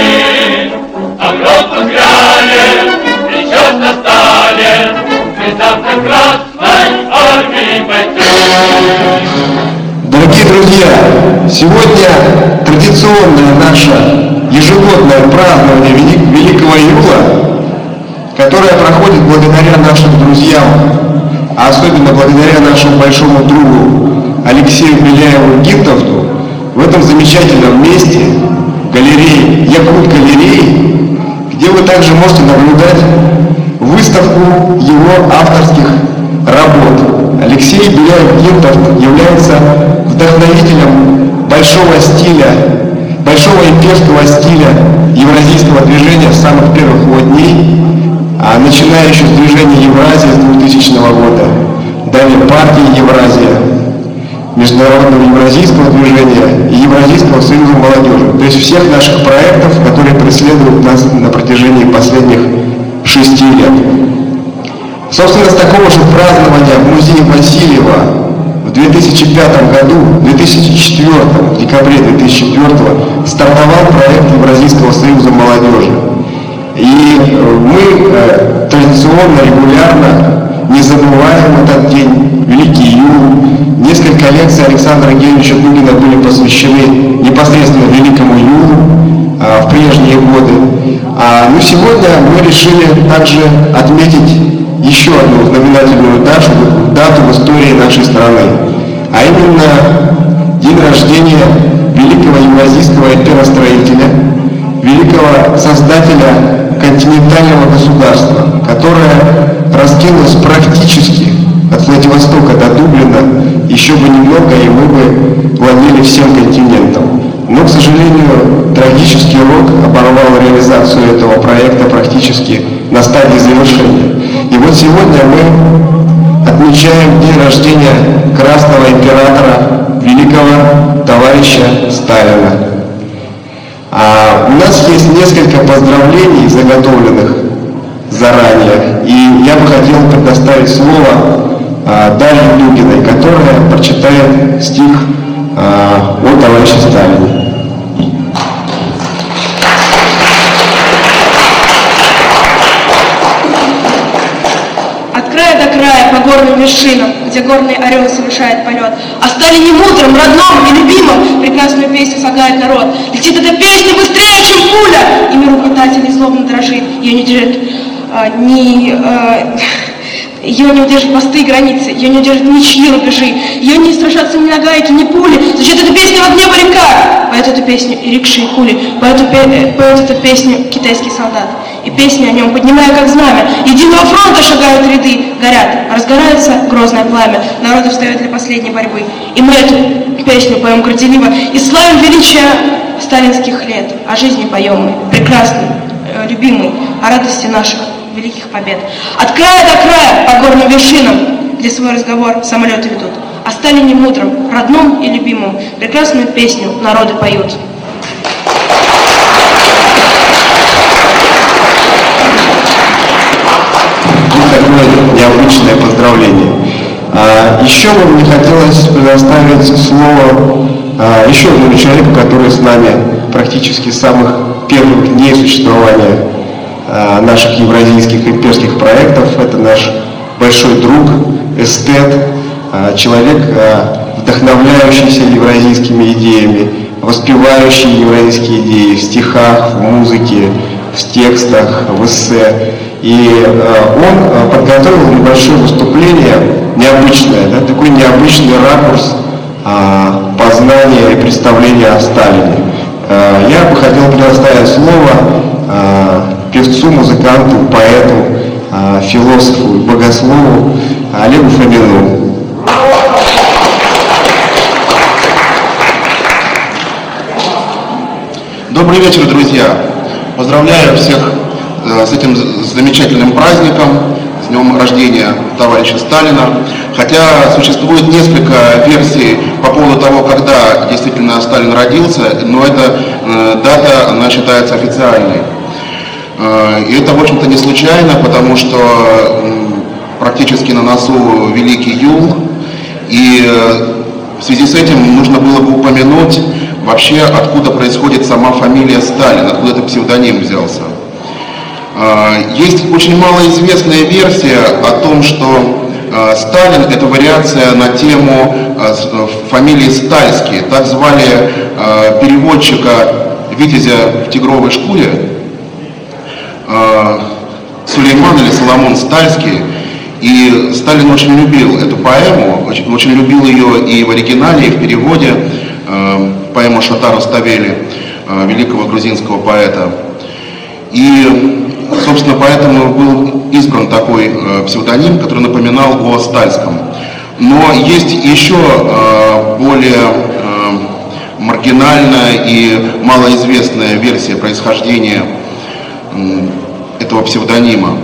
Сталин, а гроб взглянет, сейчас настанет, Звезда красной армии бойцов. Дорогие друзья, сегодня традиционное наше ежегодное празднование Вели- Великого Июла, которое проходит благодаря нашим друзьям, а особенно благодаря нашему большому другу Алексею Беляеву Гинтовту, в этом замечательном месте, галереи, Якут галереи, где вы также можете наблюдать выставку его авторских работ. Алексей Беляев-Гинтов является вдохновителем большого стиля, большого имперского стиля евразийского движения с самых первых его дней, а начиная еще с движения Евразия с 2000 года, далее партии Евразия, Международного евразийского движения и Евразийского союза молодежи. То есть всех наших проектов, которые преследуют нас на протяжении последних шести лет. Собственно, с такого же празднования в музее Васильева в 2005 году, в 2004, в декабре 2004 стартовал проект Евразийского союза молодежи. И мы э, традиционно, регулярно не забываем этот день, Великий Юл. Несколько лекций Александра Георгиевича Дугина были посвящены непосредственно Великому Юлу а, в прежние годы. А, ну, сегодня мы решили также отметить еще одну знаменательную дату, дату в истории нашей страны, а именно день рождения великого евразийского имперостроителя, великого создателя континентального государства, которое раскинулось практически от Владивостока до Дублина, еще бы немного, и мы бы владели всем континентом. Но, к сожалению, трагический рок оборвал реализацию этого проекта практически на стадии завершения. И вот сегодня мы отмечаем день рождения Красного Императора, великого товарища Сталина. А у нас есть несколько поздравлений, заготовленных заранее. И я бы хотел предоставить слово а, Дарье Дугиной, которая прочитает стих а, о товарище Сталине. Горным вершинам, где горный орел совершает полет. А Сталине мудрым, родном и любимым прекрасную песню слагает народ. Летит эта песня быстрее, чем пуля, и мир угнетателей злобно дрожит. Ее не держит а, ни... а, ее не удержат посты и границы, ее не удержат ничьи рубежи, ее не страшатся ни нагайки, ни пули. Звучит эта песня в огне баррикад, поет эту песню и рикши, и кули, поет, э, поет эту песню китайский солдат. И песни о нем, поднимая как знамя, единого фронта шагают ряды, горят, разгорается грозное пламя, народы встают для последней борьбы. И мы эту песню поем горделиво и славим величие сталинских лет, о жизни поем мы, прекрасный, э, любимый, о радости наших побед. От края до края по горным вершинам, где свой разговор самолеты ведут. О Сталине мудром, родном и любимом, прекрасную песню народы поют. Вот такое необычное поздравление. А, еще бы мне хотелось предоставить слово а, еще одному человеку, который с нами практически с самых первых дней существования а, наших евразийских имперских проектов. Это наш большой друг, эстет, а, человек, а, вдохновляющийся евразийскими идеями, воспевающий евразийские идеи в стихах, в музыке, в текстах, в эссе. И э, он э, подготовил небольшое выступление, необычное, да, такой необычный ракурс познания и представления о Сталине. Э, я бы хотел предоставить слово певцу, музыканту, поэту, а, философу богослову Олегу Фомину. Добрый вечер, друзья! Поздравляю всех э, с этим замечательным праздником, с днем рождения товарища Сталина. Хотя существует несколько версий по поводу того, когда действительно Сталин родился, но эта э, дата, она считается официальной. Э, И это, в общем-то, не случайно, потому что практически на носу Великий Юл, и э, в связи с этим нужно было бы упомянуть вообще откуда происходит сама фамилия Сталин, откуда этот псевдоним взялся. А, есть очень малоизвестная версия о том, что Сталин – это вариация на тему фамилии Стальский. Так звали переводчика Витязя в тигровой шкуре, Сулейман или Соломон Стальский. И Сталин очень любил эту поэму, очень, очень любил ее и в оригинале, и в переводе, поэму Шатару Ставели, великого грузинского поэта. И Собственно, поэтому был избран такой э, псевдоним, который напоминал о Стальском. Но есть еще э, более э, маргинальная и малоизвестная версия происхождения этого псевдонима.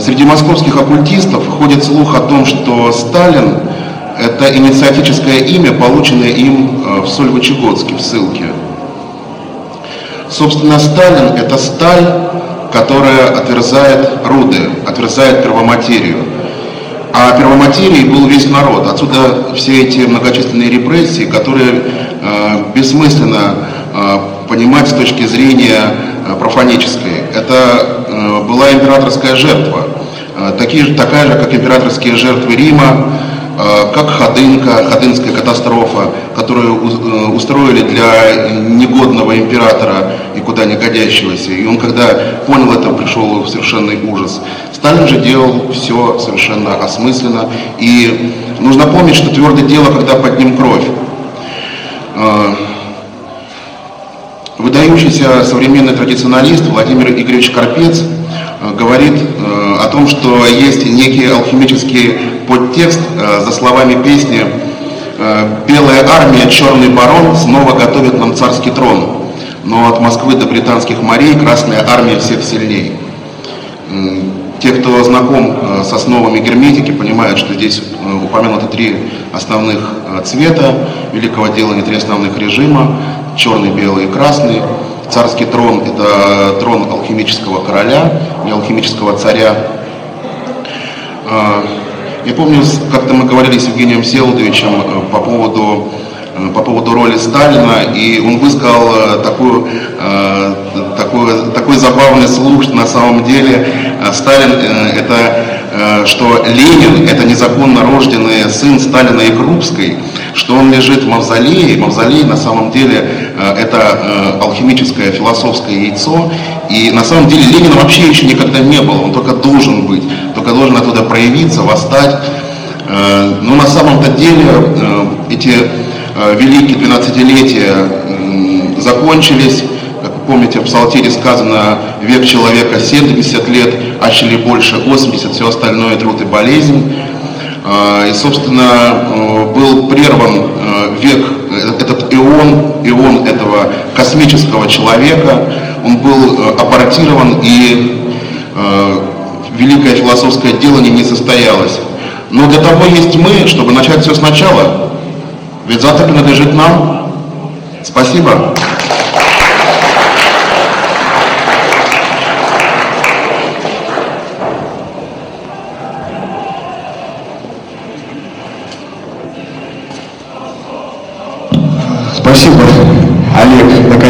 Среди московских оккультистов ходит слух о том, что Сталин – это инициатическое имя, полученное им в Сольвычегодске, в ссылке. Собственно, Сталин – это сталь, которая отверзает руды, отверзает первоматерию. А первоматерией был весь народ. Отсюда все эти многочисленные репрессии, которые э, бессмысленно э, понимать с точки зрения э, профанической. Это э, была императорская жертва, э, такие, такая же, как императорские жертвы Рима, Э, как Ходынка, Ходынская катастрофа, которую э, устроили для негодного императора и куда не годящегося. И он, когда понял это, пришел в совершенный ужас. Сталин же делал все совершенно осмысленно. И нужно помнить, что твердое дело, когда под ним кровь. Э, выдающийся современный традиционалист Владимир Игоревич Карпец говорит о том, что есть некие алхимические подтекст э, за словами песни э, «Белая армия, черный барон снова готовит нам царский трон, но от Москвы до британских морей Красная армия всех сильней». Те, кто знаком э, с основами герметики, понимают, что здесь упомянуты три основных цвета великого делания, три основных режима – черный, белый и красный. Царский трон – это трон алхимического короля, не алхимического царя. Я помню, как-то мы говорили с Евгением Селдовичем э, по поводу э, по поводу роли Сталина, и он высказал э, такую, такой, такой забавный слух, что на самом деле Сталин это, что Ленин это незаконно рожденный сын Сталина и Крупской, что он лежит в мавзолее, мавзолей на самом деле это алхимическое философское яйцо, и на самом деле Ленина вообще еще никогда не было, он только должен быть только должен оттуда проявиться, восстать. Э, но на самом-то деле э, эти э, великие 12-летия закончились. Как помните, в Псалтире сказано, век человека 70 лет, ачели больше 80, все остальное труд и болезнь. И, собственно, был прерван век, этот ион, ион этого космического человека, он был апортирован и великое философское делание не состоялось. Но для того есть мы, чтобы начать все сначала. Ведь завтра принадлежит нам. Спасибо,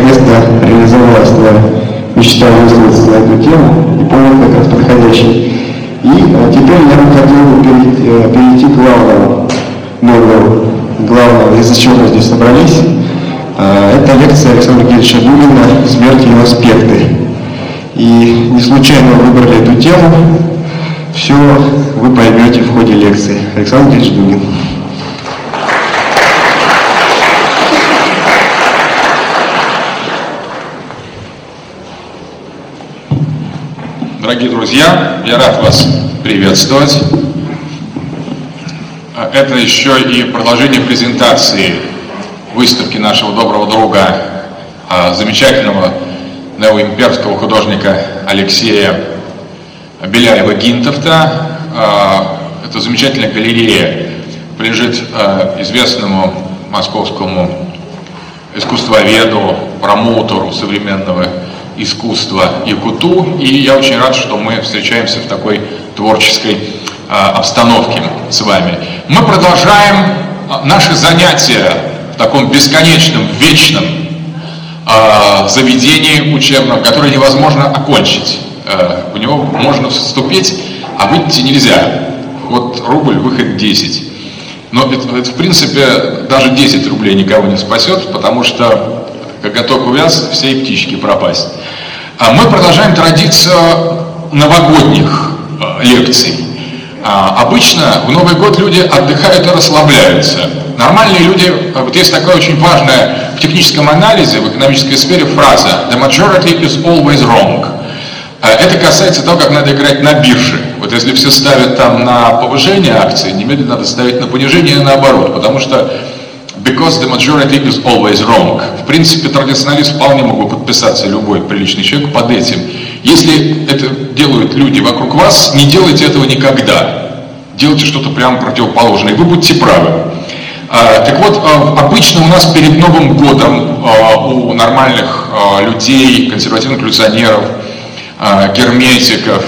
Наконец-то реализовалась твоя мечтал высказаться на эту тему, и повод как раз подходящий. И а, теперь я бы хотел бы перейти, э, перейти к главному, новому, главному, из-за чего мы здесь собрались. А, это лекция Александра Гельевича Дугина «Смерть и его аспекты». И не случайно выбрали эту тему. Все вы поймете в ходе лекции. Александр Гельевич Дугин. Дорогие друзья, я рад вас приветствовать. Это еще и продолжение презентации выставки нашего доброго друга, а, замечательного неоимперского художника Алексея Беляева-Гинтовта. А, это замечательная галерея принадлежит а, известному московскому искусствоведу, промоутеру современного искусства Якуту, и я очень рад, что мы встречаемся в такой творческой а, обстановке с вами. Мы продолжаем а, наши занятия в таком бесконечном, вечном э, заведении учебном, которое невозможно окончить. Э, в него можно вступить, а выйти нельзя. Вот рубль, выход 10. Но это, это, в принципе даже 10 рублей никого не спасет, потому что коготок увяз, все и птички пропасть. А мы продолжаем традицию новогодних э, лекций. А, обычно в Новый год люди отдыхают и расслабляются. Нормальные люди, э, вот есть такая очень важная в техническом анализе, в экономической сфере фраза «The majority is always wrong». Э, это касается того, как надо играть на бирже. Вот если все ставят там на повышение акций, немедленно надо ставить на понижение и наоборот, потому что because the majority is always wrong. В принципе, традиционалист вполне мог бы подписаться, любой приличный человек, под этим. Если это делают люди вокруг вас, не делайте этого никогда. Делайте что-то прямо противоположное, и вы будете правы. А, так вот, а, обычно у нас перед Новым годом а, у нормальных людей, консервативных революционеров, герметиков,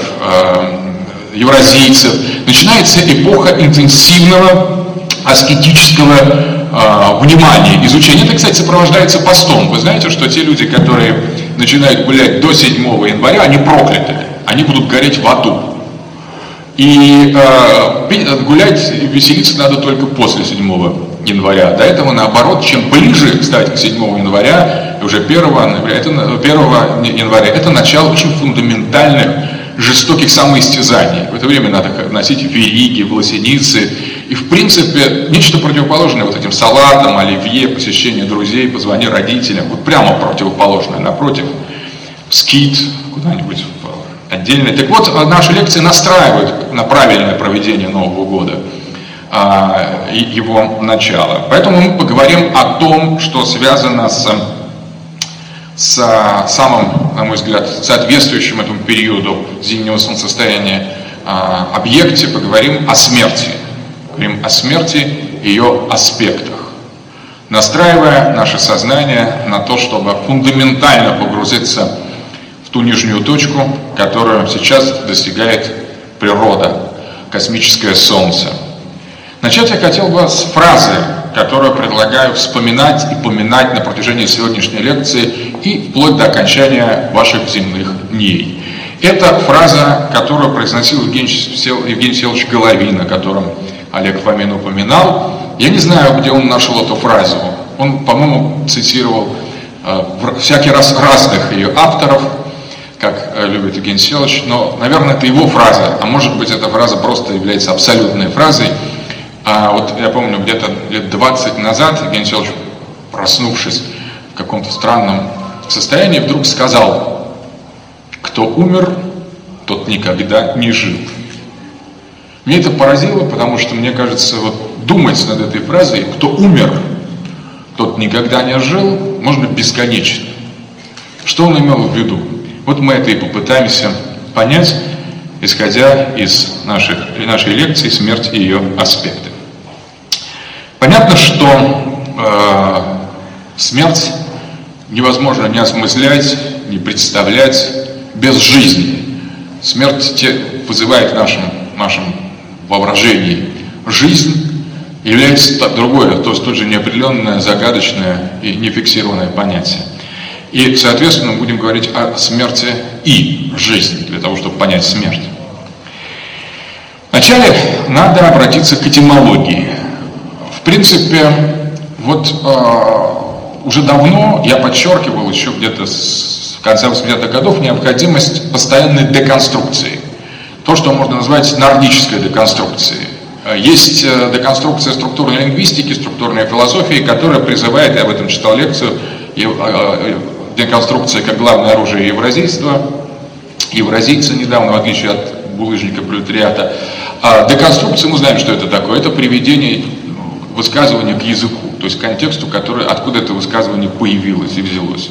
евразийцев, начинается эпоха интенсивного аскетического э, внимания, изучения. Это, кстати, сопровождается постом. Вы знаете, что те люди, которые начинают гулять до 7 января, они прокляты. Они будут гореть в аду. И э, гулять, веселиться надо только после 7 января. До этого, наоборот, чем ближе, кстати, к 7 января, уже 1 ноября, это, 1 января, это начало очень фундаментальных жестоких самоистязаний. В это время надо носить вериги, волосеницы. И, в принципе, нечто противоположное вот этим салатам, оливье, посещение друзей, позвони родителям. Вот прямо противоположное. Напротив, скит куда-нибудь отдельно. Так вот, наши лекции настраивают на правильное проведение Нового года а, его начала. Поэтому мы поговорим о том, что связано с с самым, на мой взгляд, соответствующим этому периоду зимнего солнцестояния а, объекте, поговорим о смерти. Поговорим о смерти ее аспектах, настраивая наше сознание на то, чтобы фундаментально погрузиться в ту нижнюю точку, которую сейчас достигает природа, космическое солнце. Начать я хотел бы с фразы, которую предлагаю вспоминать и поминать на протяжении сегодняшней лекции и вплоть до окончания ваших земных дней. Это фраза, которую произносил Евгений, Евгений Селович Головин, о котором Олег Фомин упоминал. Я не знаю, где он нашел эту фразу. Он, по-моему, цитировал э, всякий раз разных ее авторов, как э, любит Евгений Селович, но, наверное, это его фраза, а может быть, эта фраза просто является абсолютной фразой. А вот я помню, где-то лет 20 назад Евгений Селович, проснувшись в каком-то странном состоянии, вдруг сказал, кто умер, тот никогда не жил. Мне это поразило, потому что, мне кажется, вот думать над этой фразой, кто умер, тот никогда не жил, быть бесконечно. Что он имел в виду? Вот мы это и попытаемся понять, исходя из наших, нашей лекции «Смерть и ее аспекты». Понятно, что э, смерть невозможно не осмыслять, не представлять без жизни. Смерть вызывает в нашем, нашем воображении жизнь, является другое, то есть столь же неопределенное, загадочное и нефиксированное понятие. И, соответственно, будем говорить о смерти и жизни, для того, чтобы понять смерть. Вначале надо обратиться к этимологии. В принципе, вот э, уже давно я подчеркивал еще где-то с конца 80-х годов необходимость постоянной деконструкции. То, что можно назвать нордической деконструкцией. Есть э, деконструкция структурной лингвистики, структурной философии, которая призывает, я об этом читал лекцию, э, э, деконструкция как главное оружие евразийства, евразийцы недавно, в отличие от булыжника пролетариата. А деконструкция, мы знаем, что это такое, это приведение высказывания к языку то есть контексту, который, откуда это высказывание появилось и взялось.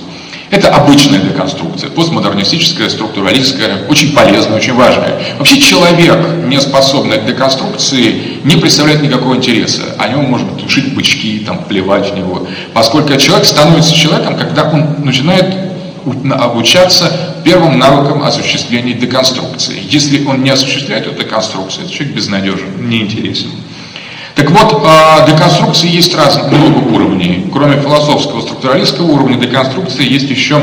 Это обычная деконструкция, постмодернистическая, структуралистская, очень полезная, очень важная. Вообще человек, не способный к деконструкции, не представляет никакого интереса. О нем можно тушить бычки, там, плевать в него. Поскольку человек становится человеком, когда он начинает обучаться первым навыкам осуществления деконструкции. Если он не осуществляет эту деконструкцию, этот человек безнадежен, неинтересен. Так вот, а, деконструкции есть разных, много уровней. Кроме философского, структуралистского уровня, деконструкции есть еще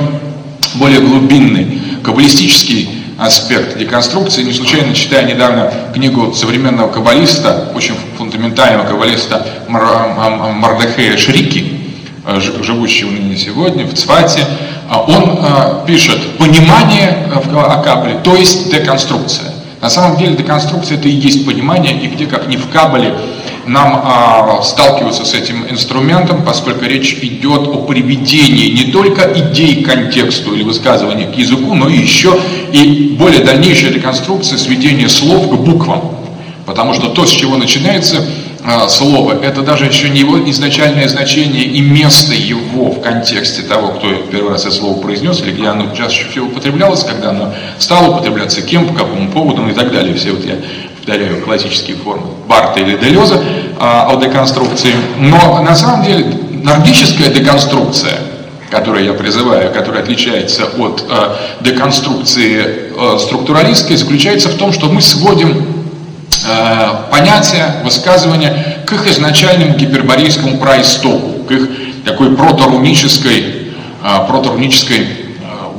более глубинный, каббалистический аспект деконструкции. Не случайно читая недавно книгу современного каббалиста, очень фундаментального каббалиста Мардахея Шрики, э, живущего ныне сегодня в Цвате, а он пишет «понимание о Каббале, то есть деконструкция». На самом деле деконструкция это и есть понимание, и где как не в Каббале нам а, сталкиваться с этим инструментом, поскольку речь идет о приведении не только идей к контексту или высказывания к языку, но и еще и более дальнейшая реконструкция сведения слов к буквам. Потому что то, с чего начинается а, слово, это даже еще не его изначальное значение и место его в контексте того, кто первый раз это слово произнес, или где оно чаще всего употреблялось, когда оно стало употребляться, кем, по какому поводу, ну и так далее. Все вот я повторяю классические формы Барта или Делеза а, о деконструкции. Но на самом деле нордическая деконструкция, которую я призываю, которая отличается от а, деконструкции а, структуралистской, заключается в том, что мы сводим понятия, высказывания к их изначальному гиперборейскому праистоку, к их такой проторунической, проторунической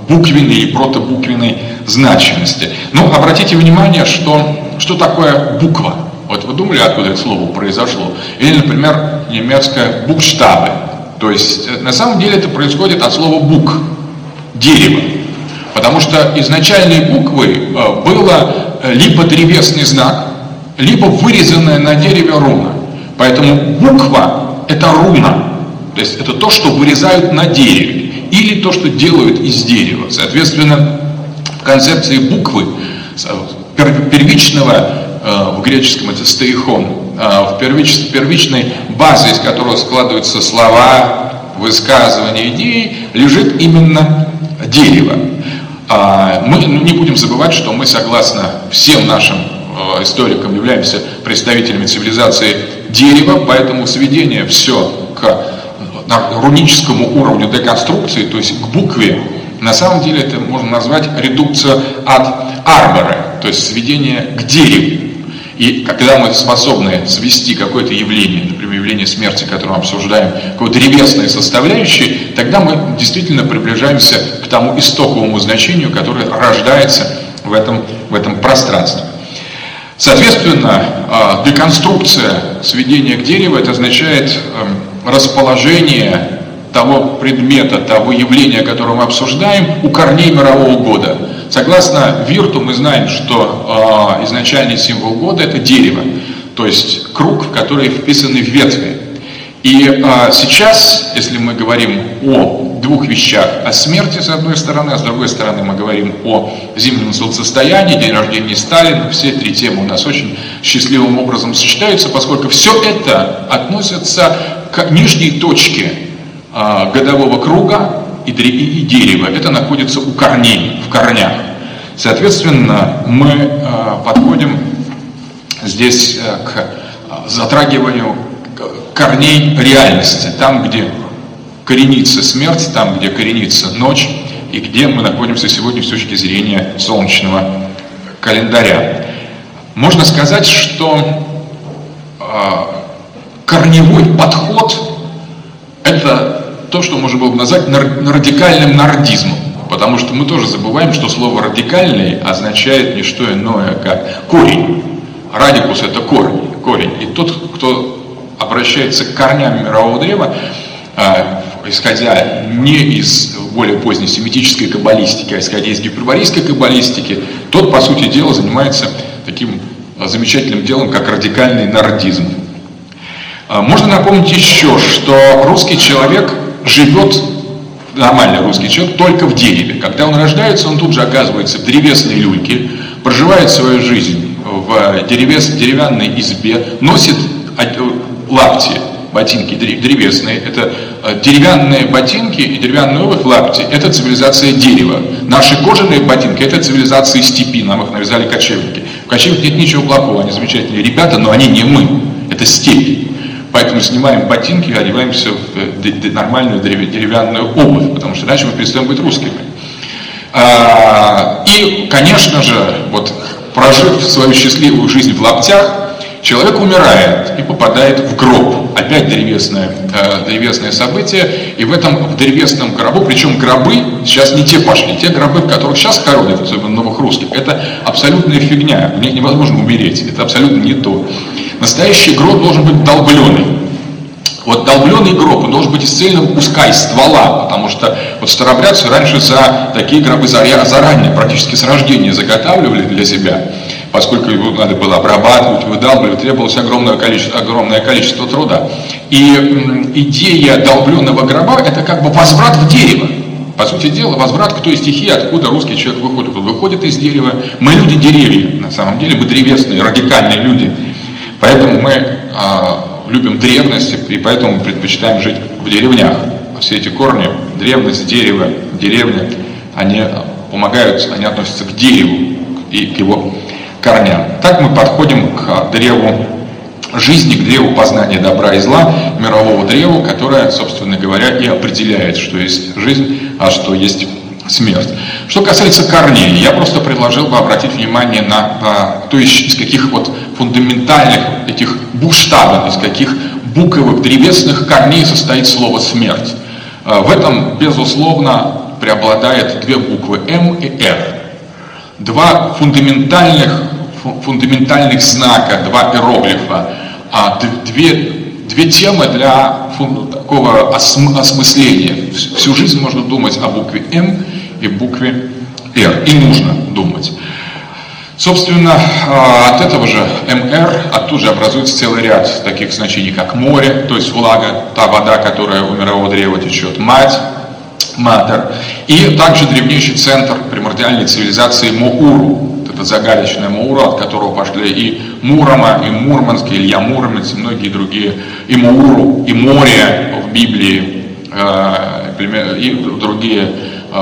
буквенной или протобуквенной значимости. Но обратите внимание, что что такое буква? Вот вы думали, откуда это слово произошло? Или, например, немецкое букштабы. То есть, э, на самом деле это происходит от слова бук, дерево. Потому что изначальной буквой э, было э, либо древесный знак, либо вырезанная на дереве руна. Поэтому буква – это руна. То есть это то, что вырезают на дереве. Или то, что делают из дерева. Соответственно, концепции буквы первичного, э, в греческом это стейхон, э, в первич, первичной базе, из которого складываются слова, высказывания, идеи, лежит именно дерево. А, мы не будем забывать, что мы, согласно всем нашим э, историкам, являемся представителями цивилизации дерева, поэтому сведение все к руническому уровню деконструкции, то есть к букве, на самом деле это можно назвать редукцию от арбора, то есть сведение к дереву. И когда мы способны свести какое-то явление, например, явление смерти, которое мы обсуждаем, какой-то древесной составляющей, тогда мы действительно приближаемся к тому истоковому значению, которое рождается в этом, в этом пространстве. Соответственно, а, деконструкция сведения к дереву, это означает эм, расположение того предмета, того явления, которое мы обсуждаем, у корней мирового года. Согласно Вирту мы знаем, что э, изначальный символ года это дерево, то есть круг, в который вписаны ветви. И э, сейчас, если мы говорим о двух вещах, о смерти с одной стороны, а с другой стороны мы говорим о зимнем солнцестоянии, день рождения Сталина, все три темы у нас очень счастливым образом сочетаются, поскольку все это относится к нижней точке годового круга, и, и дерево, это находится у корней, в корнях. Соответственно, мы э, подходим здесь э, к э, затрагиванию корней реальности, там, где коренится смерть, там, где коренится ночь, и где мы находимся сегодня с точки зрения солнечного календаря. Можно сказать, что корневой подход – это то, что можно было бы назвать радикальным нордизмом. Потому что мы тоже забываем, что слово «радикальный» означает не что иное, как корень. Радикус – это корень, корень. И тот, кто обращается к корням мирового древа, э, исходя не из более поздней семитической каббалистики, а исходя из гиперборейской каббалистики, тот, по сути дела, занимается таким замечательным делом, как радикальный нордизм. Э, можно напомнить еще, что русский человек – живет нормальный русский человек только в дереве. Когда он рождается, он тут же оказывается в древесной люльке, проживает свою жизнь в деревес, деревянной избе, носит лапти, ботинки древесные. Это э, деревянные ботинки и деревянные обувь лапти – это цивилизация дерева. Наши кожаные ботинки – это цивилизация степи, нам их навязали кочевники. В кочевниках нет ничего плохого, они замечательные ребята, но они не мы, это степь. Поэтому снимаем ботинки и одеваемся в э, нормальную деревянную обувь, потому что иначе мы перестаем быть русскими. А, и, конечно же, вот прожив свою счастливую жизнь в лаптях, Человек умирает и попадает в гроб. Опять древесное, э, древесное событие. И в этом в древесном гробу, причем гробы сейчас не те пошли. Те гробы, в которых сейчас хоронят, особенно новых русских, это абсолютная фигня. В них невозможно умереть. Это абсолютно не то. Настоящий гроб должен быть долбленный. Вот долбленный гроб, он должен быть из цельного куска, из ствола, потому что вот старобрядцы раньше за такие гробы заранее, практически с рождения заготавливали для себя поскольку его надо было обрабатывать, выдалбливать, требовалось огромное количество, огромное количество труда. И идея долбленного гроба – это как бы возврат в дерево. По сути дела, возврат к той стихии, откуда русский человек выходит. Он выходит из дерева. Мы люди деревья, на самом деле, мы древесные, радикальные люди. Поэтому мы а, любим древность, и поэтому предпочитаем жить в деревнях. Все эти корни, древность, дерево, деревня, они помогают, они относятся к дереву и к его корням. Так мы подходим к древу жизни, к древу познания добра и зла, мирового древу, которое, собственно говоря, и определяет, что есть жизнь, а что есть смерть. Что касается корней, я просто предложил бы обратить внимание на, на то, из каких вот фундаментальных этих буштабов, из каких буквок древесных корней состоит слово «смерть». А, в этом, безусловно, преобладает две буквы «М» и «Р». Два фундаментальных фундаментальных знака, два иероглифа, а две, две темы для такого осмысления. Всю жизнь можно думать о букве М и букве Р, и нужно думать. Собственно, а, от этого же МР оттуда же образуется целый ряд таких значений, как море, то есть влага, та вода, которая у мирового древа течет, мать, матер, и также древнейший центр примордиальной цивилизации Моуру, это загадочное Маура, от которого пошли и Мурома, и Мурманск, и Илья Муромец, и многие другие, и Мауру, и море в Библии, э, и другие э,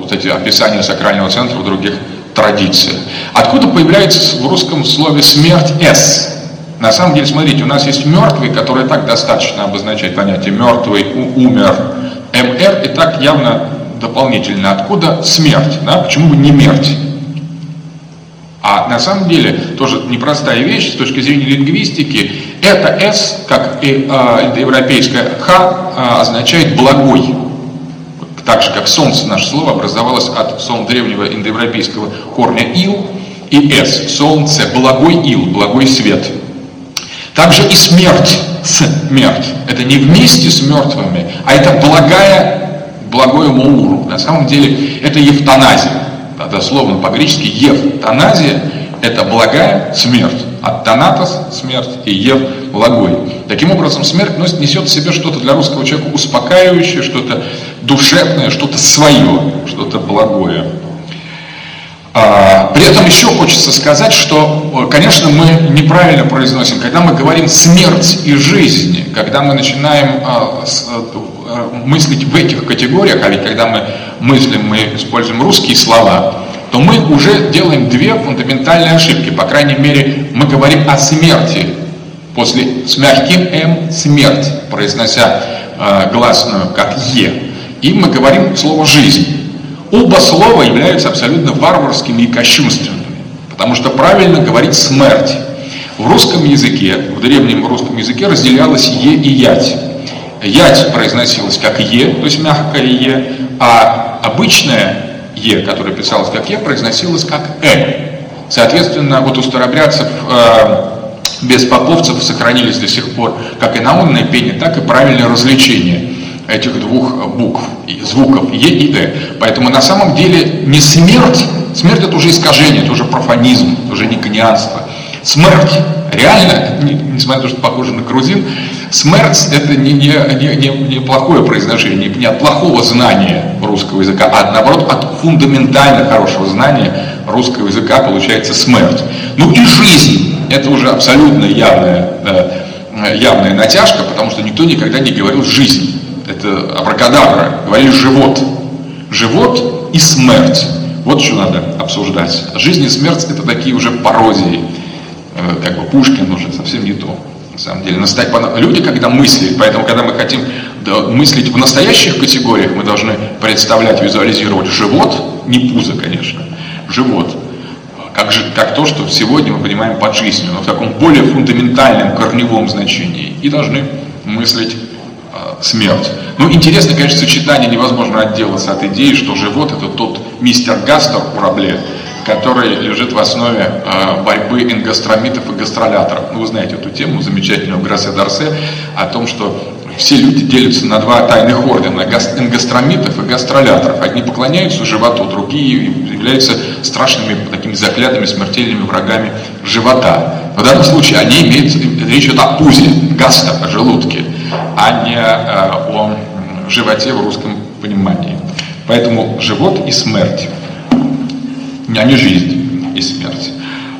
вот эти описания сакрального центра в других традициях. Откуда появляется в русском слове смерть «с»? На самом деле, смотрите, у нас есть мертвый, который так достаточно обозначает понятие мертвый, умер, МР, и так явно дополнительно. Откуда смерть? Да? Почему бы не смерть? А на самом деле тоже непростая вещь с точки зрения лингвистики. Это «с», как и э, индоевропейское «х», э, означает «благой». Так же, как «солнце» наше слово образовалось от слова древнего индоевропейского корня «ил» и «с». «Солнце», «благой ил», «благой свет». Также и смерть, смерть. Это не вместе с мертвыми, а это благая, благое моуру. На самом деле это евтаназия дословно по-гречески ев таназия – это благая смерть. От танатос – смерть и ев – благой. Таким образом, смерть носит, несет в себе что-то для русского человека успокаивающее, что-то душевное, что-то свое, что-то благое. А, при этом еще хочется сказать, что, конечно, мы неправильно произносим, когда мы говорим смерть и жизнь, когда мы начинаем а, а, мыслить в этих категориях, а ведь когда мы мыслим, мы используем русские слова, то мы уже делаем две фундаментальные ошибки. По крайней мере, мы говорим о смерти. После с мягким «м» смерть, произнося э, гласную как «е». И мы говорим слово «жизнь». Оба слова являются абсолютно варварскими и кощунственными, потому что правильно говорить «смерть». В русском языке, в древнем русском языке разделялось «е» и «ять». «Ять» произносилось как «е», то есть мягкое «е», а обычное «е», которое писалось как «е», произносилось как «э». Соответственно, вот у старобрядцев э, без поповцев сохранились до сих пор как и наунное пение, так и правильное развлечение этих двух букв, звуков «е» и «э». Поэтому на самом деле не смерть, смерть это уже искажение, это уже профанизм, это уже никонианство. Смерть реально, несмотря на то, что похоже на грузин, смерть это не, не, не, не, плохое произношение, не от плохого знания русского языка, а наоборот от фундаментально хорошего знания русского языка получается смерть. Ну и жизнь, это уже абсолютно явная, да, явная натяжка, потому что никто никогда не говорил жизнь. Это абракадабра, говорили живот. Живот и смерть. Вот что надо обсуждать. Жизнь и смерть это такие уже пародии Э, как бы Пушкин уже совсем не то. На самом деле, люди, когда мыслят, поэтому, когда мы хотим мыслить в настоящих категориях, мы должны представлять, визуализировать живот, не пузо, конечно, живот, как, же, как то, что сегодня мы понимаем под жизнью, но в таком более фундаментальном, корневом значении. И должны мыслить э, смерть. Ну, интересно, конечно, сочетание невозможно отделаться от идеи, что живот это тот мистер Гастер в проблеме, который лежит в основе э, борьбы энгастромитов и гастроляторов. Ну, вы знаете эту тему замечательную в Дарсе о том, что все люди делятся на два тайных ордена, энгастромитов и гастроляторов. Одни поклоняются животу, другие являются страшными такими заклятыми смертельными врагами живота. В данном случае они имеют, речь идет о пузе, гастро, о желудке, а не э, о животе в русском понимании. Поэтому живот и смерть, а не жизнь и смерть.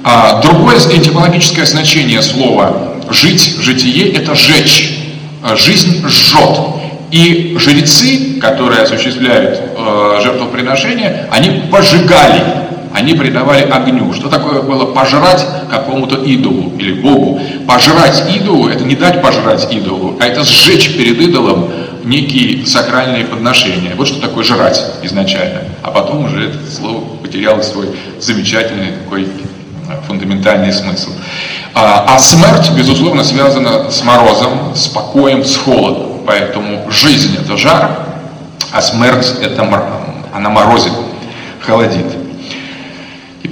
А другое этимологическое значение слова «жить», «житие» – это «жечь». А жизнь жжет. И жрецы, которые осуществляют э, жертвоприношения, они пожигали, они придавали огню. Что такое было пожрать какому-то идолу или богу? Пожрать идолу – это не дать пожрать идолу, а это сжечь перед идолом некие сакральные подношения. Вот что такое жрать изначально. А потом уже это слово потеряло свой замечательный такой фундаментальный смысл. А, а смерть, безусловно, связана с морозом, с покоем, с холодом. Поэтому жизнь – это жар, а смерть – это она морозит, холодит.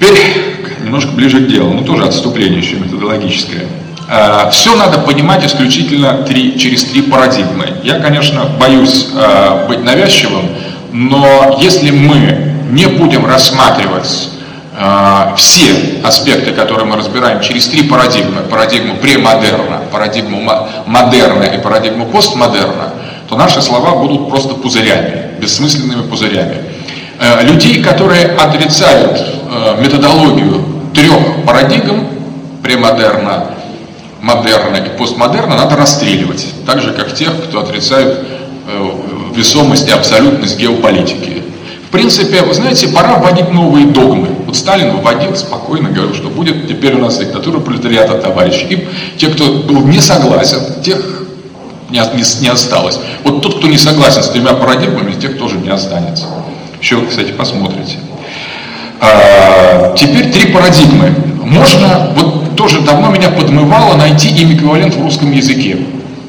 Теперь немножко ближе к делу, ну тоже отступление еще методологическое. А, Все надо понимать исключительно три, через три парадигмы. Я, конечно, боюсь а, быть навязчивым, но если мы не будем рассматривать а, все аспекты, которые мы разбираем через три парадигмы, парадигму премодерна, парадигму модерна и парадигму постмодерна, то наши слова будут просто пузырями, бессмысленными пузырями. Э, людей, которые отрицают э, методологию трех парадигм, премодерна, модерна и постмодерна, надо расстреливать. Так же, как тех, кто отрицает э, весомость и абсолютность геополитики. В принципе, вы знаете, пора вводить новые догмы. Вот Сталин вводил спокойно, говорил, что будет теперь у нас диктатура пролетариата, товарищи. И те, кто был не согласен, тех не, не, не осталось. Вот тот, кто не согласен с тремя парадигмами, тех тоже не останется. Еще, кстати, посмотрите. А, теперь три парадигмы. Можно, вот тоже давно меня подмывало найти им эквивалент в русском языке.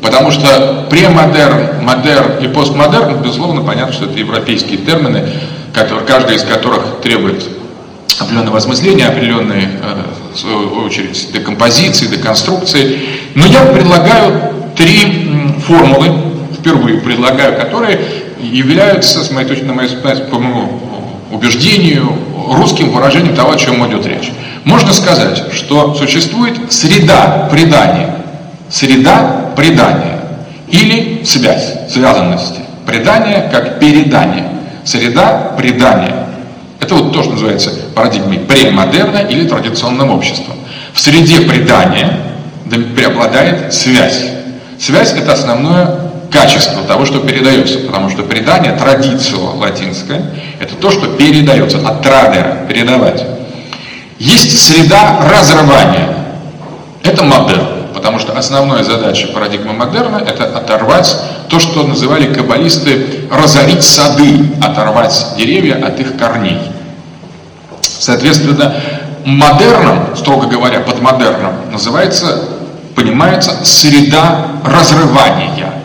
Потому что премодерн, модерн и постмодерн, безусловно, понятно, что это европейские термины, которые, каждый из которых требует определенного осмысления, определенной, э, в свою очередь, декомпозиции, деконструкции. Но я предлагаю три формулы, впервые предлагаю, которые являются, с моей точки, на по моему убеждению, русским выражением того, о чем идет речь. Можно сказать, что существует среда предания, среда предания или связь, связанности. Предание как передание. Среда предания. Это вот тоже называется парадигмой премодерна или традиционным обществом. В среде предания преобладает связь. Связь – это основное качество того, что передается, потому что предание, традиция латинская, это то, что передается, от традера, передавать. Есть среда разрывания, это модерн. Потому что основная задача парадигмы модерна – это оторвать то, что называли каббалисты «разорить сады», оторвать деревья от их корней. Соответственно, модерном, строго говоря, под модерном, называется, понимается среда разрывания.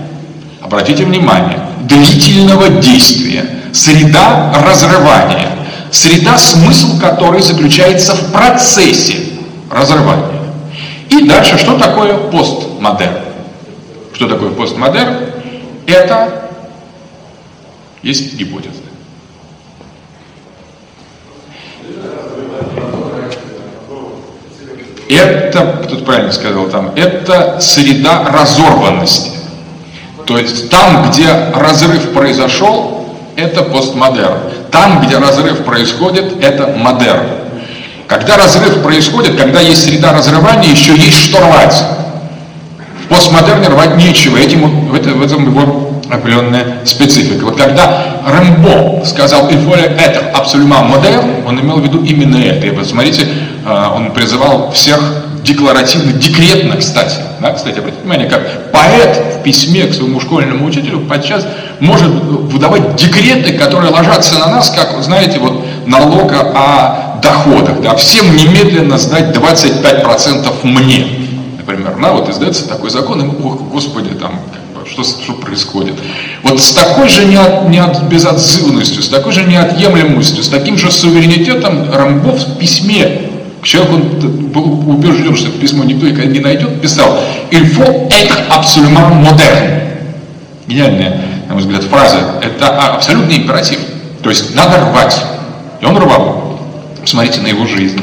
Обратите внимание, длительного действия, среда разрывания, среда, смысл которой заключается в процессе разрывания. И дальше, что такое постмодерн? Что такое постмодерн? Это есть гипотеза. Это, кто-то правильно сказал там, это среда разорванности. То есть там, где разрыв произошел, это постмодерн. Там, где разрыв происходит, это модерн. Когда разрыв происходит, когда есть среда разрывания, еще есть что рвать. В постмодерне рвать нечего, этим, в, этом, его определенная специфика. Вот когда Рэмбо сказал «il faut être absolument moderne», он имел в виду именно это. И вот смотрите, а, он призывал всех декларативно, декретно, кстати. Да, кстати, обратите внимание, как поэт в письме к своему школьному учителю подчас может выдавать декреты, которые ложатся на нас, как, знаете, вот налог о доходах, да, всем немедленно сдать 25% мне, например, на, вот издается такой закон, и, ох, господи, там, что, что происходит. Вот с такой же неот, неот, безотзывностью, с такой же неотъемлемостью, с таким же суверенитетом Рамбов в письме к человеку, он был убежден, что это письмо никто никогда не найдет, писал «Il être absolument moderne». Гениальная, на мой взгляд, фраза. Это абсолютный императив. То есть надо рвать. И он рвал. Посмотрите на его жизнь.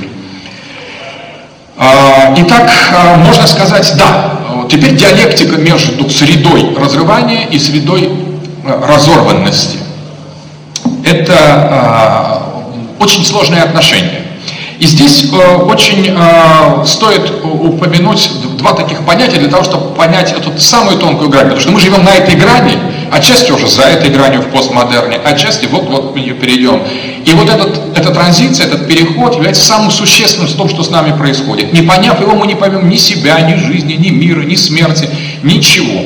А, итак, а, можно сказать, да, теперь диалектика между средой разрывания и средой а, разорванности. Это очень сложные отношения. И здесь очень стоит упомянуть два таких понятия для того, чтобы понять эту самую тонкую грань. Потому что мы живем на этой грани, отчасти уже за этой гранью в постмодерне, отчасти вот-вот мы ее перейдем. И вот этот, эта транзиция, этот переход является самым существенным в том, что с нами происходит. Не поняв его, мы не поймем ни себя, ни жизни, ни мира, ни смерти, ничего.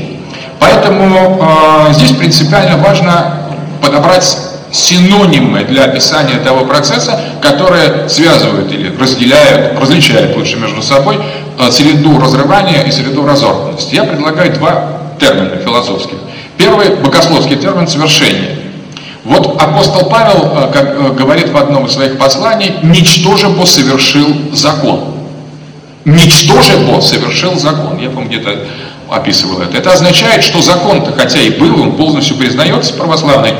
Поэтому э, здесь принципиально важно подобрать синонимы для описания того процесса, которые связывают или разделяют, различают лучше между собой э, среду разрывания и среду разорванности. Я предлагаю два термина философских. Первый богословский термин «совершение». Вот апостол Павел, э, как э, говорит в одном из своих посланий, «ничтожебо совершил закон». «Ничтожебо совершил закон». Я, по-моему, где-то описывал это. Это означает, что закон-то, хотя и был, он полностью признается православный,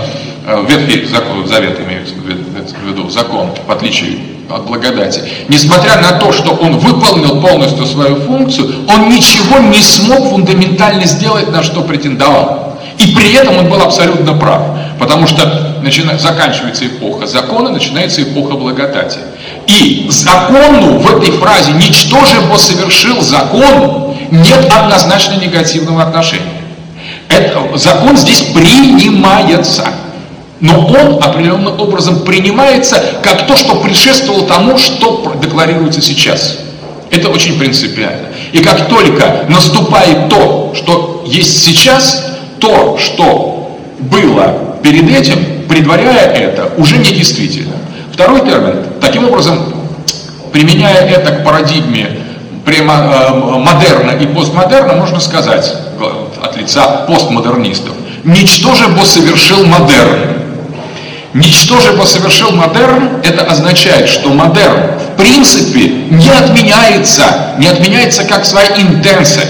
Ветхий закон, Завет имеется в виду, закон, в отличие от благодати. Несмотря на то, что он выполнил полностью свою функцию, он ничего не смог фундаментально сделать, на что претендовал. И при этом он был абсолютно прав, потому что начинает, заканчивается эпоха закона, начинается эпоха благодати. И закону в этой фразе «ничтожимо совершил закон» нет однозначно негативного отношения. Это, закон здесь принимается. Но он определенным образом принимается как то, что предшествовало тому, что декларируется сейчас. Это очень принципиально. И как только наступает то, что есть сейчас, то, что было перед этим, предваряя это, уже не действительно. Второй термин, таким образом, применяя это к парадигме э, модерна и постмодерна, можно сказать от лица постмодернистов. Ничтожебо совершил модерн. Ничтожебо совершил модерн, это означает, что модерн в принципе не отменяется, не отменяется как своя интенция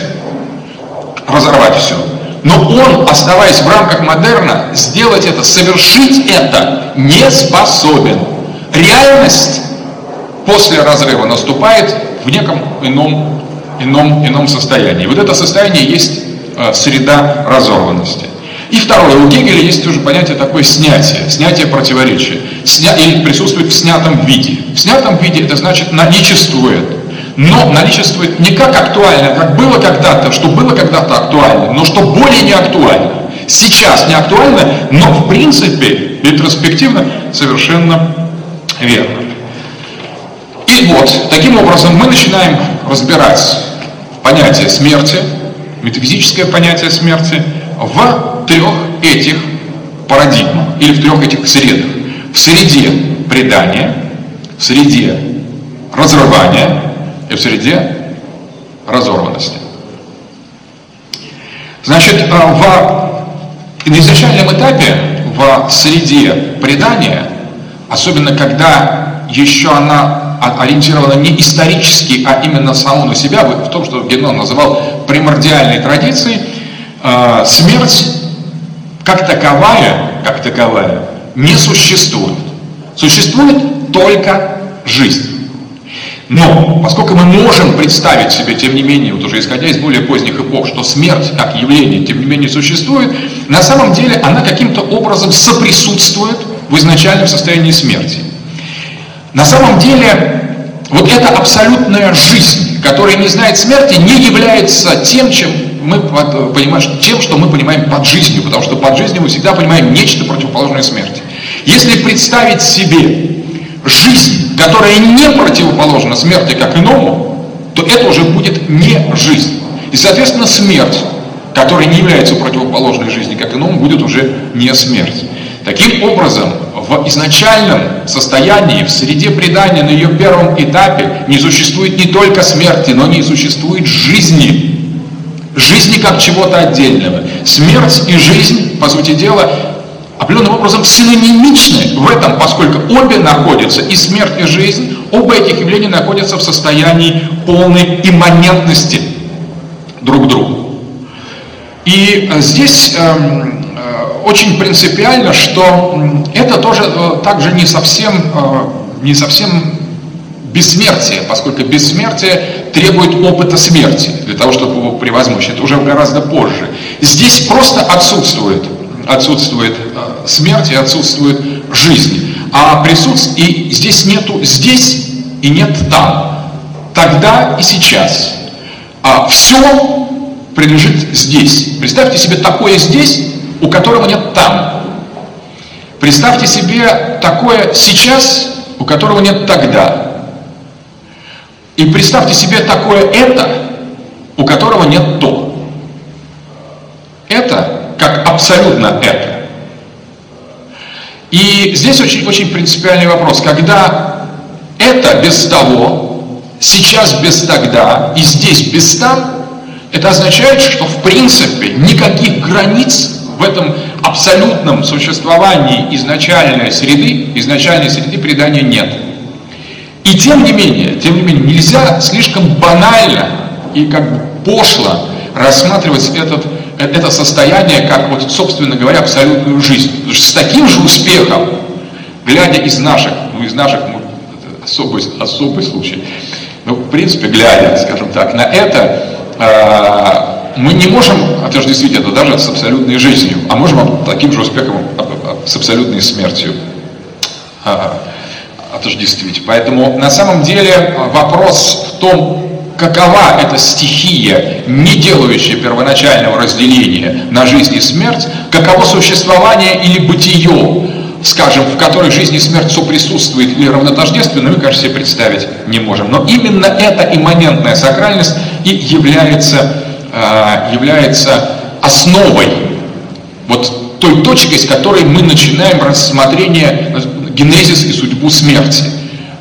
разорвать все. Но он, оставаясь в рамках модерна, сделать это, совершить это не способен. Реальность после разрыва наступает в неком ином, ином, ином состоянии. Вот это состояние есть э, среда разорванности. И второе, у Гегеля есть тоже понятие такое снятие, снятие противоречия. Сня, или присутствует в снятом виде. В снятом виде это значит наличествует но наличествует не как актуально, как было когда-то, что было когда-то актуально, но что более не актуально. Сейчас не актуально, но в принципе, ретроспективно, совершенно верно. И вот, таким образом мы начинаем разбирать понятие смерти, метафизическое понятие смерти в трех этих парадигмах или в трех этих средах. В среде предания, в среде разрывания и в среде разорванности. Значит, э, в изначальном этапе, в среде предания, особенно когда еще она ориентирована не исторически, а именно саму на себя, в том, что Генон называл примордиальной традицией, э, смерть как таковая, как таковая не существует. Существует только жизнь. Но, поскольку мы можем представить себе, тем не менее, вот уже исходя из более поздних эпох, что смерть как явление, тем не менее, существует, на самом деле она каким-то образом соприсутствует в изначальном состоянии смерти. На самом деле, вот эта абсолютная жизнь, которая не знает смерти, не является тем, чем мы понимаем, тем, что мы понимаем под жизнью, потому что под жизнью мы всегда понимаем нечто противоположное смерти. Если представить себе жизнь, которая не противоположна смерти как иному, то это уже будет не жизнь. И, соответственно, смерть, которая не является противоположной жизни как иному, будет уже не смерть. Таким образом, в изначальном состоянии, в среде предания, на ее первом этапе не существует не только смерти, но не существует жизни. Жизни как чего-то отдельного. Смерть и жизнь, по сути дела, определенным образом синонимичны в этом, поскольку обе находятся, и смерть, и жизнь, оба этих явления находятся в состоянии полной имманентности друг к другу. И э, здесь эм, э, очень принципиально, что это тоже э, также не совсем, не совсем бессмертие, поскольку бессмертие требует опыта смерти для того, чтобы его превозмочь. Это уже гораздо позже. Здесь просто отсутствует, отсутствует смерть и отсутствует жизнь. А присутствие, и здесь нету здесь и нет там. Тогда и сейчас. А все принадлежит здесь. Представьте себе такое здесь, у которого нет там. Представьте себе такое сейчас, у которого нет тогда. И представьте себе такое это, у которого нет то. Это как абсолютно это. И здесь очень, очень принципиальный вопрос. Когда это без того, сейчас без тогда и здесь без там, это означает, что в принципе никаких границ в этом абсолютном существовании изначальной среды, изначальной среды предания нет. И тем не менее, тем не менее, нельзя слишком банально и как бы пошло рассматривать этот, это состояние как, вот, собственно говоря, абсолютную жизнь. Потому что с таким же успехом, глядя из наших, ну, из наших, ну, особый, особый случай, ну, в принципе, глядя, скажем так, на это, а, мы не можем отождествить это даже с абсолютной жизнью, а можем таким же успехом с абсолютной смертью а, отождествить. Поэтому на самом деле вопрос в том, какова эта стихия, не делающая первоначального разделения на жизнь и смерть, каково существование или бытие, скажем, в которой жизнь и смерть соприсутствует или равнотождественно, мы, кажется, себе представить не можем. Но именно эта имманентная сакральность и является, э, является основой, вот той точкой, с которой мы начинаем рассмотрение генезис и судьбу смерти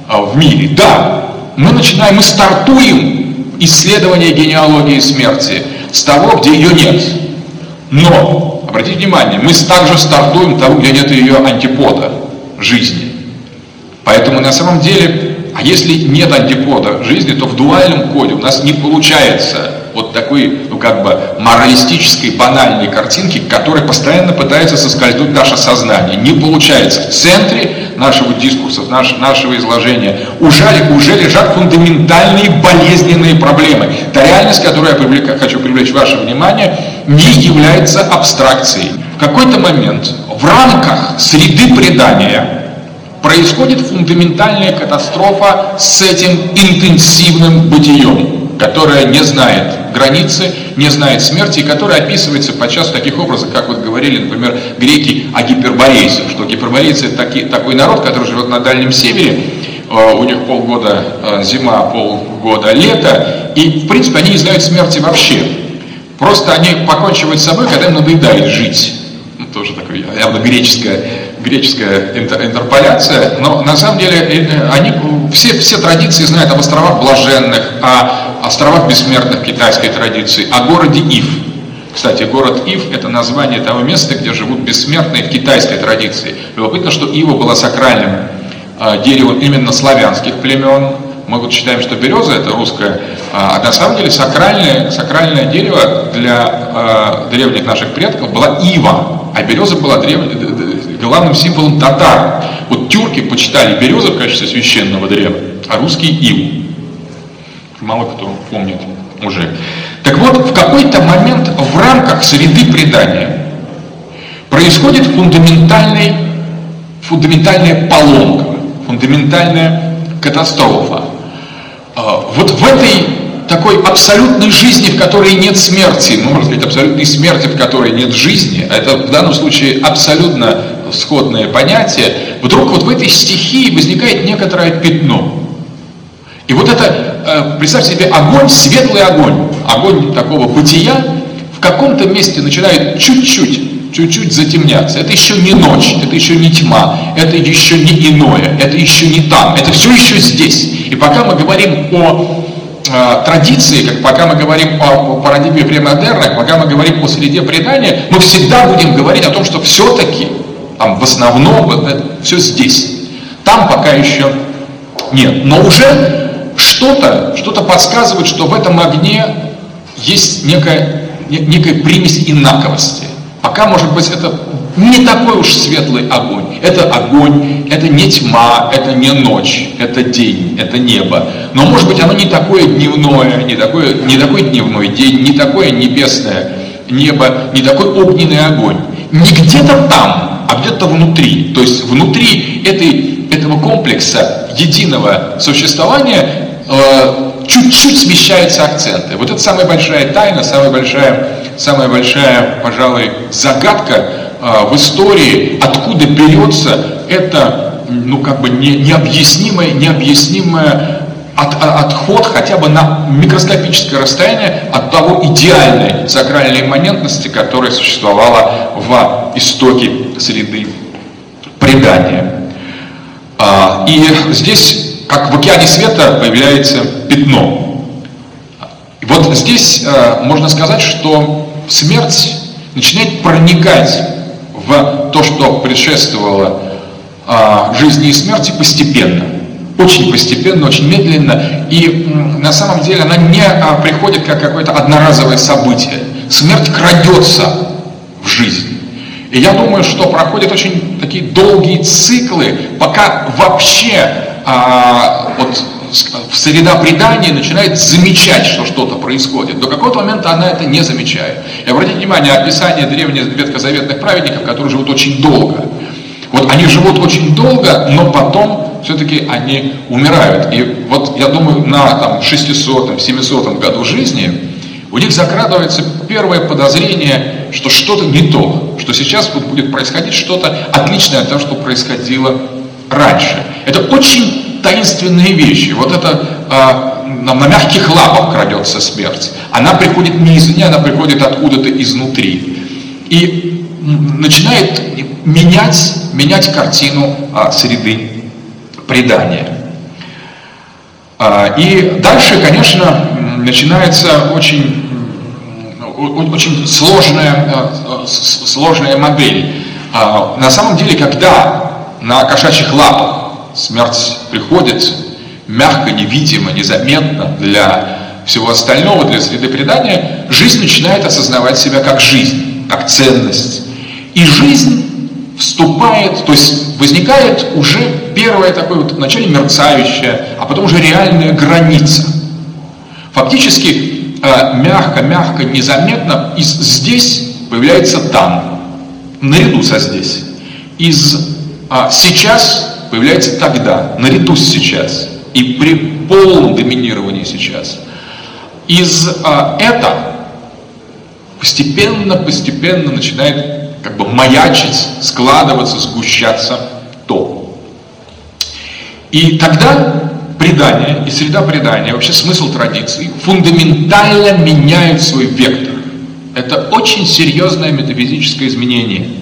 э, в мире. Да, мы начинаем, мы стартуем исследование генеалогии смерти с того, где ее нет. Но, обратите внимание, мы также стартуем того, где нет ее антипода жизни. Поэтому на самом деле а если нет антипода жизни, то в дуальном коде у нас не получается вот такой, ну как бы, моралистической, банальной картинки, которая постоянно пытается соскользнуть наше сознание. Не получается. В центре нашего дискурса, наш, нашего изложения уже, уже лежат фундаментальные болезненные проблемы. Та реальность, которую я привлек, хочу привлечь ваше внимание, не является абстракцией. В какой-то момент в рамках среды предания происходит фундаментальная катастрофа с этим интенсивным бытием, которое не знает границы, не знает смерти, и которое описывается подчас в таких образах, как вот говорили, например, греки о гиперборейцах, что гиперборейцы это таки, такой народ, который живет на Дальнем Севере, э, у них полгода э, зима, полгода лето, и в принципе они не знают смерти вообще. Просто они покончивают с собой, когда им надоедает жить. Ну, тоже такое явно греческое греческая интерполяция, но на самом деле э, э, они все, все традиции знают об островах блаженных, о островах бессмертных китайской традиции, о городе Ив. Кстати, город Ив – это название того места, где живут бессмертные в китайской традиции. Любопытно, что Ива была сакральным э, деревом именно славянских племен. Мы вот считаем, что береза – это русская, а на самом деле сакральное, сакральное дерево для древних наших предков была ива, а береза была древ, главным символом татар. Вот тюрки почитали березу в качестве священного древа, а русские иву. Мало кто помнит уже. Так вот, в какой-то момент в рамках среды предания происходит фундаментальный, фундаментальная поломка, фундаментальная катастрофа. А, вот в этой такой абсолютной жизни, в которой нет смерти, ну, можно сказать, абсолютной смерти, в которой нет жизни, а это в данном случае абсолютно сходное понятие, вдруг вот в этой стихии возникает некоторое пятно. И вот это, э, представьте себе, огонь, светлый огонь, огонь такого бытия, в каком-то месте начинает чуть-чуть, чуть-чуть затемняться. Это еще не ночь, это еще не тьма, это еще не иное, это еще не там, это все еще здесь. И пока мы говорим о э, традиции, как пока мы говорим о, парадигме премодерна, пока мы говорим о среде предания, мы всегда будем говорить о том, что все-таки там в основном это все здесь. Там пока еще нет. Но уже что-то, что-то подсказывает, что в этом огне есть некая, некая примесь инаковости. Пока, может быть, это не такой уж светлый огонь. Это огонь, это не тьма, это не ночь, это день, это небо. Но, может быть, оно не такое дневное, не такое, не такой дневной день, не такое небесное небо, не такой огненный огонь. Не где-то там, а где-то внутри. То есть внутри этой, этого комплекса единого существования э, чуть-чуть смещаются акценты. Вот это самая большая тайна, самая большая, самая большая, пожалуй, загадка э, в истории, откуда берется это, ну как бы не, необъяснимое, необъяснимое от, отход хотя бы на микроскопическое расстояние от того идеальной сакральной имманентности, которая существовала в истоке среды предания. А, и здесь как в океане света появляется пятно. Вот здесь э, можно сказать, что смерть начинает проникать в то, что предшествовало э, жизни и смерти постепенно. Очень постепенно, очень медленно. И на самом деле она не а, приходит как какое-то одноразовое событие. Смерть крадется в жизнь. И я думаю, что проходят очень такие долгие циклы, пока вообще а, вот среда предания начинает замечать, что что-то происходит. До какого-то момента она это не замечает. И обратите внимание, описание древних ветхозаветных праведников, которые живут очень долго. Вот они живут очень долго, но потом все-таки они умирают. И вот я думаю, на там, 600-700 году жизни у них закрадывается первое подозрение, что что-то не то, что сейчас будет происходить что-то отличное от того, что происходило раньше. Это очень таинственные вещи. Вот это э, на мягких лапах крадется смерть. Она приходит не извне, она приходит откуда-то изнутри. И начинает менять, менять картину э, среды предания. Э, и дальше, конечно, начинается очень, очень сложная, сложная модель. На самом деле, когда на кошачьих лапах. Смерть приходит мягко, невидимо, незаметно для всего остального, для среды предания. Жизнь начинает осознавать себя как жизнь, как ценность. И жизнь вступает, то есть возникает уже первая такое вот вначале мерцающая, а потом уже реальная граница. Фактически э, мягко, мягко, незаметно из здесь появляется там, наряду со здесь. Из а сейчас появляется тогда, наряду с сейчас, и при полном доминировании сейчас. Из а, это постепенно-постепенно начинает как бы маячить, складываться, сгущаться то. И тогда предание и среда предания, вообще смысл традиции фундаментально меняет свой вектор. Это очень серьезное метафизическое изменение –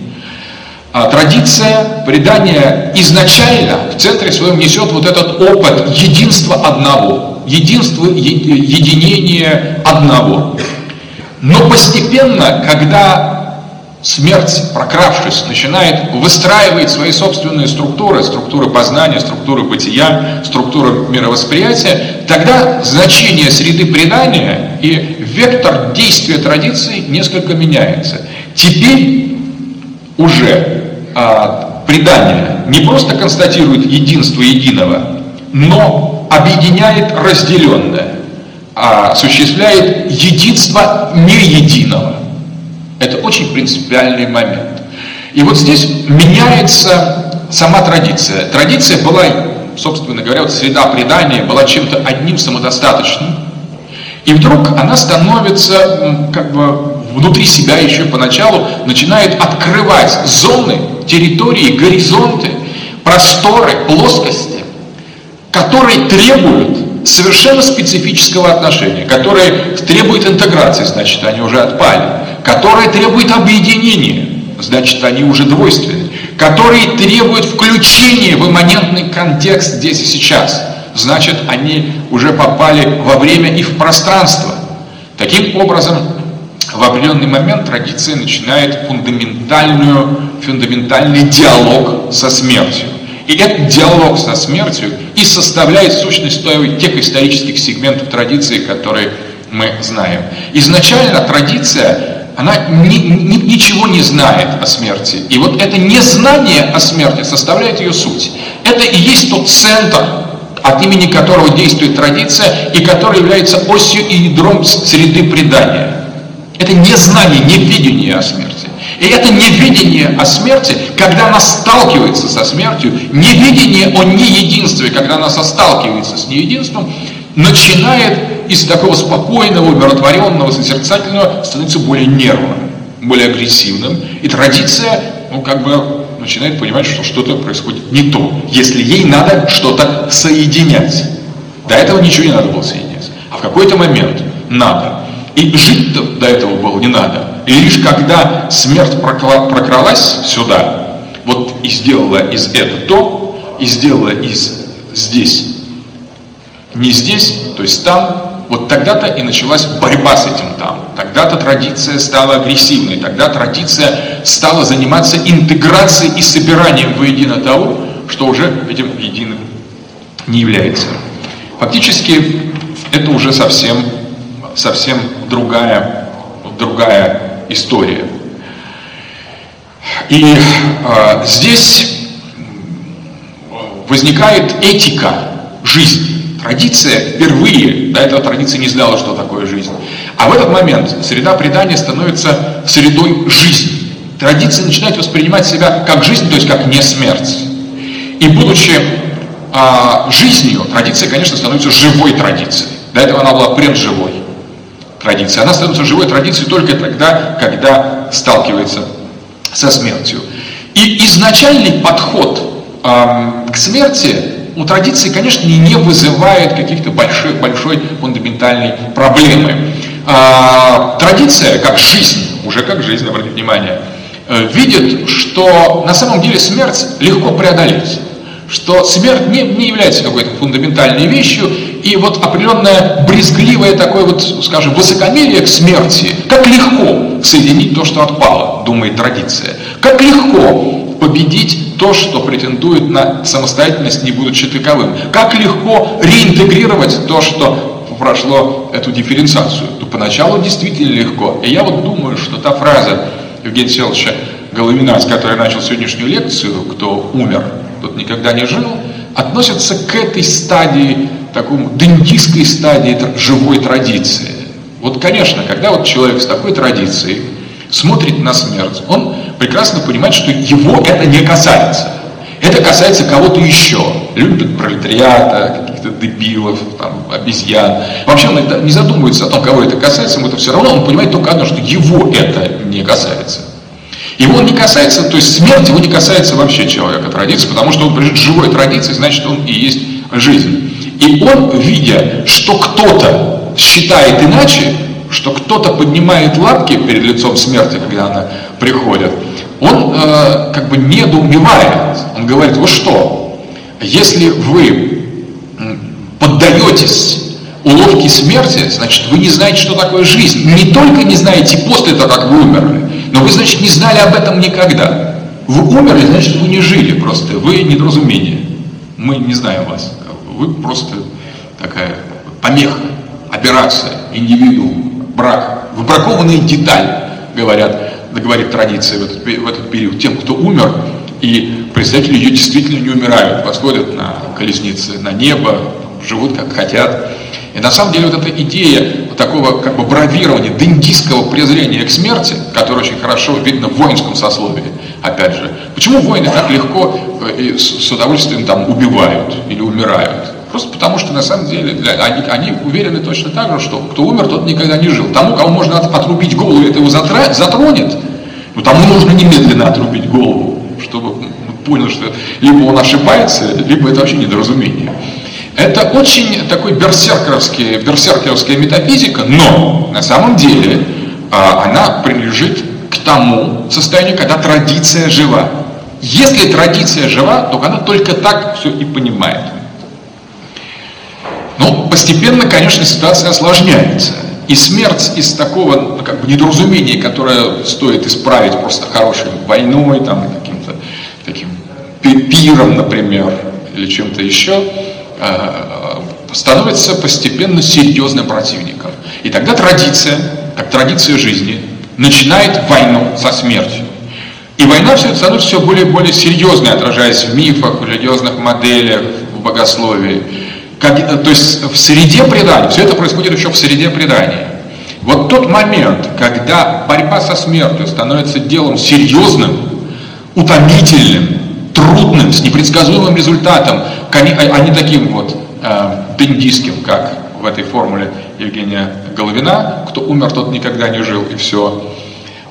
а традиция предания изначально в центре своем несет вот этот опыт единства одного, единства, единения одного. Но постепенно, когда смерть, прокравшись, начинает выстраивать свои собственные структуры, структуры познания, структуры бытия, структуры мировосприятия, тогда значение среды предания и вектор действия традиции несколько меняется. Теперь уже а, предание не просто констатирует единство единого, но объединяет разделенное, а осуществляет единство не единого. Это очень принципиальный момент. И вот здесь меняется сама традиция. Традиция была, собственно говоря, вот среда предания была чем-то одним самодостаточным. И вдруг она становится как бы внутри себя еще поначалу начинает открывать зоны, территории, горизонты, просторы, плоскости, которые требуют совершенно специфического отношения, которые требуют интеграции, значит, они уже отпали, которые требуют объединения, значит они уже двойственны, которые требуют включения в имманентный контекст здесь и сейчас, значит они уже попали во время и в пространство. Таким образом, в определенный момент традиция начинает фундаментальную, фундаментальный диалог со смертью. И этот диалог со смертью и составляет сущность тех исторических сегментов традиции, которые мы знаем. Изначально традиция, она ни, ни, ничего не знает о смерти. И вот это незнание о смерти составляет ее суть. Это и есть тот центр, от имени которого действует традиция и который является осью и ядром среды предания. Это незнание, невидение о смерти. И это невидение о смерти, когда она сталкивается со смертью, невидение о неединстве, когда она состалкивается с неединством, начинает из такого спокойного, умиротворенного, созерцательного становиться более нервным, более агрессивным. И традиция, ну, как бы начинает понимать, что что-то происходит не то, если ей надо что-то соединять. До этого ничего не надо было соединять. А в какой-то момент надо. И жить до, этого было не надо. И лишь когда смерть прокралась сюда, вот и сделала из этого то, и сделала из здесь, не здесь, то есть там, вот тогда-то и началась борьба с этим там. Тогда-то традиция стала агрессивной, тогда традиция стала заниматься интеграцией и собиранием воедино того, что уже этим единым не является. Фактически это уже совсем, совсем другая, другая история. И э, здесь возникает этика жизни. Традиция впервые, до этого традиция не знала, что такое жизнь. А в этот момент среда предания становится средой жизни. Традиция начинает воспринимать себя как жизнь, то есть как не смерть. И будучи а, жизнью, традиция, конечно, становится живой традицией. До этого она была предживой традицией. Она становится живой традицией только тогда, когда сталкивается со смертью. И изначальный подход э, к смерти у традиции, конечно, не вызывает каких-то большой, большой фундаментальной проблемы. Э, традиция, как жизнь, уже как жизнь, обратите внимание, э, видит, что на самом деле смерть легко преодолеть что смерть не, не является какой-то фундаментальной вещью, и вот определенное брезгливое такое вот, скажем, высокомерие к смерти, как легко соединить то, что отпало, думает традиция, как легко победить то, что претендует на самостоятельность, не будучи таковым, как легко реинтегрировать то, что прошло эту дифференциацию. То поначалу действительно легко. И я вот думаю, что та фраза Евгения Селовича Головина, с которой начал сегодняшнюю лекцию, кто умер, тот никогда не жил, относится к этой стадии, такому дендийской стадии живой традиции. Вот, конечно, когда вот человек с такой традицией смотрит на смерть, он прекрасно понимает, что его это не касается. Это касается кого-то еще. Любит пролетариата, каких-то дебилов, там, обезьян. Вообще он не задумывается о том, кого это касается, ему это все равно, он понимает только одно, что его это не касается. Его не касается, то есть смерть его не касается вообще человека традиции, потому что он прижит живой традиции, значит он и есть жизнь. И он, видя, что кто-то считает иначе, что кто-то поднимает лапки перед лицом смерти, когда она приходит, он э, как бы недоумевает. Он говорит, вы что, если вы поддаетесь уловке смерти, значит, вы не знаете, что такое жизнь. Не только не знаете после того, как вы умерли, но вы, значит, не знали об этом никогда. Вы умерли, значит, вы не жили просто. Вы недоразумение. Мы не знаем вас. Вы просто такая помеха, операция, индивидуум, брак. Вы бракованная деталь, говорят, говорит традиция в этот, в этот период. Тем, кто умер, и представители ее действительно не умирают, восходят на колесницы, на небо, живут как хотят. И на самом деле вот эта идея такого как бы бравирования, дендийского презрения к смерти, которое очень хорошо видно в воинском сословии, опять же. Почему воины так легко э, и с удовольствием там убивают или умирают? Просто потому что на самом деле для, они, они уверены точно так же, что кто умер, тот никогда не жил. Тому, кому можно отрубить голову, это его затронет, но тому нужно немедленно отрубить голову, чтобы он понял, что либо он ошибается, либо это вообще недоразумение. Это очень такой берсеркеровский, берсеркеровская метафизика, но на самом деле а, она принадлежит к тому состоянию, когда традиция жива. Если традиция жива, то она только так все и понимает. Но постепенно, конечно, ситуация осложняется. И смерть из такого ну, как бы недоразумения, которое стоит исправить просто хорошей войной, там, каким-то таким пиром, например, или чем-то еще, э, становится постепенно серьезным противником. И тогда традиция, как традиция жизни, начинает войну со смертью. И война все становится все более и более серьезной, отражаясь в мифах, в религиозных моделях, в богословии. Как, э, то есть в среде предания, все это происходит еще в среде предания. Вот тот момент, когда борьба со смертью становится делом серьезным, утомительным, трудным, с непредсказуемым результатом, а не таким вот э, дендийским, как в этой формуле Евгения Головина, кто умер, тот никогда не жил, и все.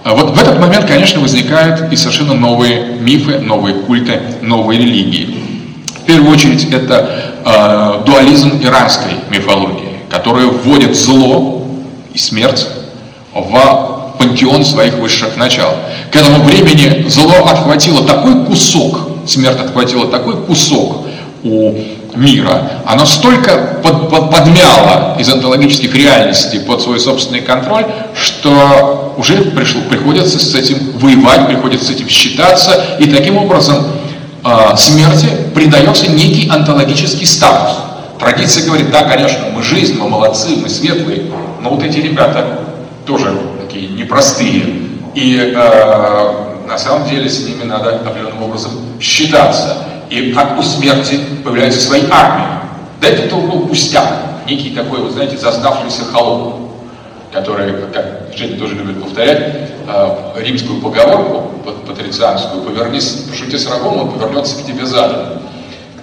А вот в этот момент, конечно, возникают и совершенно новые мифы, новые культы, новые религии. В первую очередь это э, дуализм иранской мифологии, которая вводит зло и смерть в пантеон своих высших начал. К этому времени зло отхватило такой кусок, смерть отхватила такой кусок у мира, оно столько под, под, подмяло из онтологических реальностей под свой собственный контроль, что уже пришло, приходится с этим воевать, приходится с этим считаться, и таким образом э, смерти придается некий онтологический статус. Традиция говорит, да, конечно, мы жизнь, мы молодцы, мы светлые, но вот эти ребята тоже такие непростые. И э, на самом деле с ними надо определенным образом считаться. И как у смерти появляются свои армии. Да это только пустяк, некий такой, вот знаете, зазнавшийся холоп, который, как Женя тоже любит повторять, э, римскую поговорку патрицианскую, повернись, пошути с врагом, он повернется к тебе задом.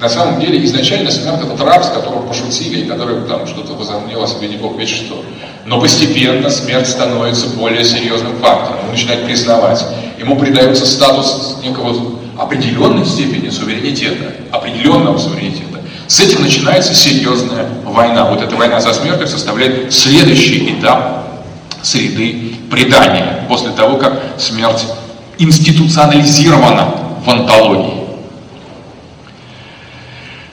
На самом деле, изначально смерть это раб, с которого пошутили, и который там что-то возомнил о себе не бог ведь что. Но постепенно смерть становится более серьезным фактором. Он начинает признавать. Ему придается статус некого определенной степени суверенитета, определенного суверенитета. С этим начинается серьезная война. Вот эта война за смертью составляет следующий этап среды предания, после того, как смерть институционализирована в антологии.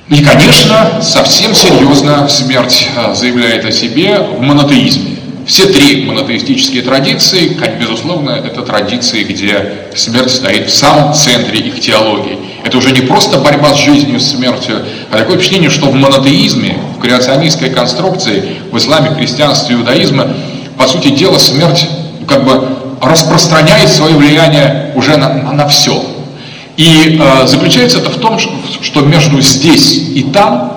И, конечно, совсем серьезно смерть э, заявляет о себе в монотеизме. Все три монотеистические традиции, безусловно, это традиции, где смерть стоит в самом центре их теологии. Это уже не просто борьба с жизнью, с смертью, а такое впечатление, что в монотеизме, в креационистской конструкции, в исламе, христианстве, иудаизме, по сути дела, смерть как бы распространяет свое влияние уже на, на, на все. И э, заключается это в том, что, что между здесь и там,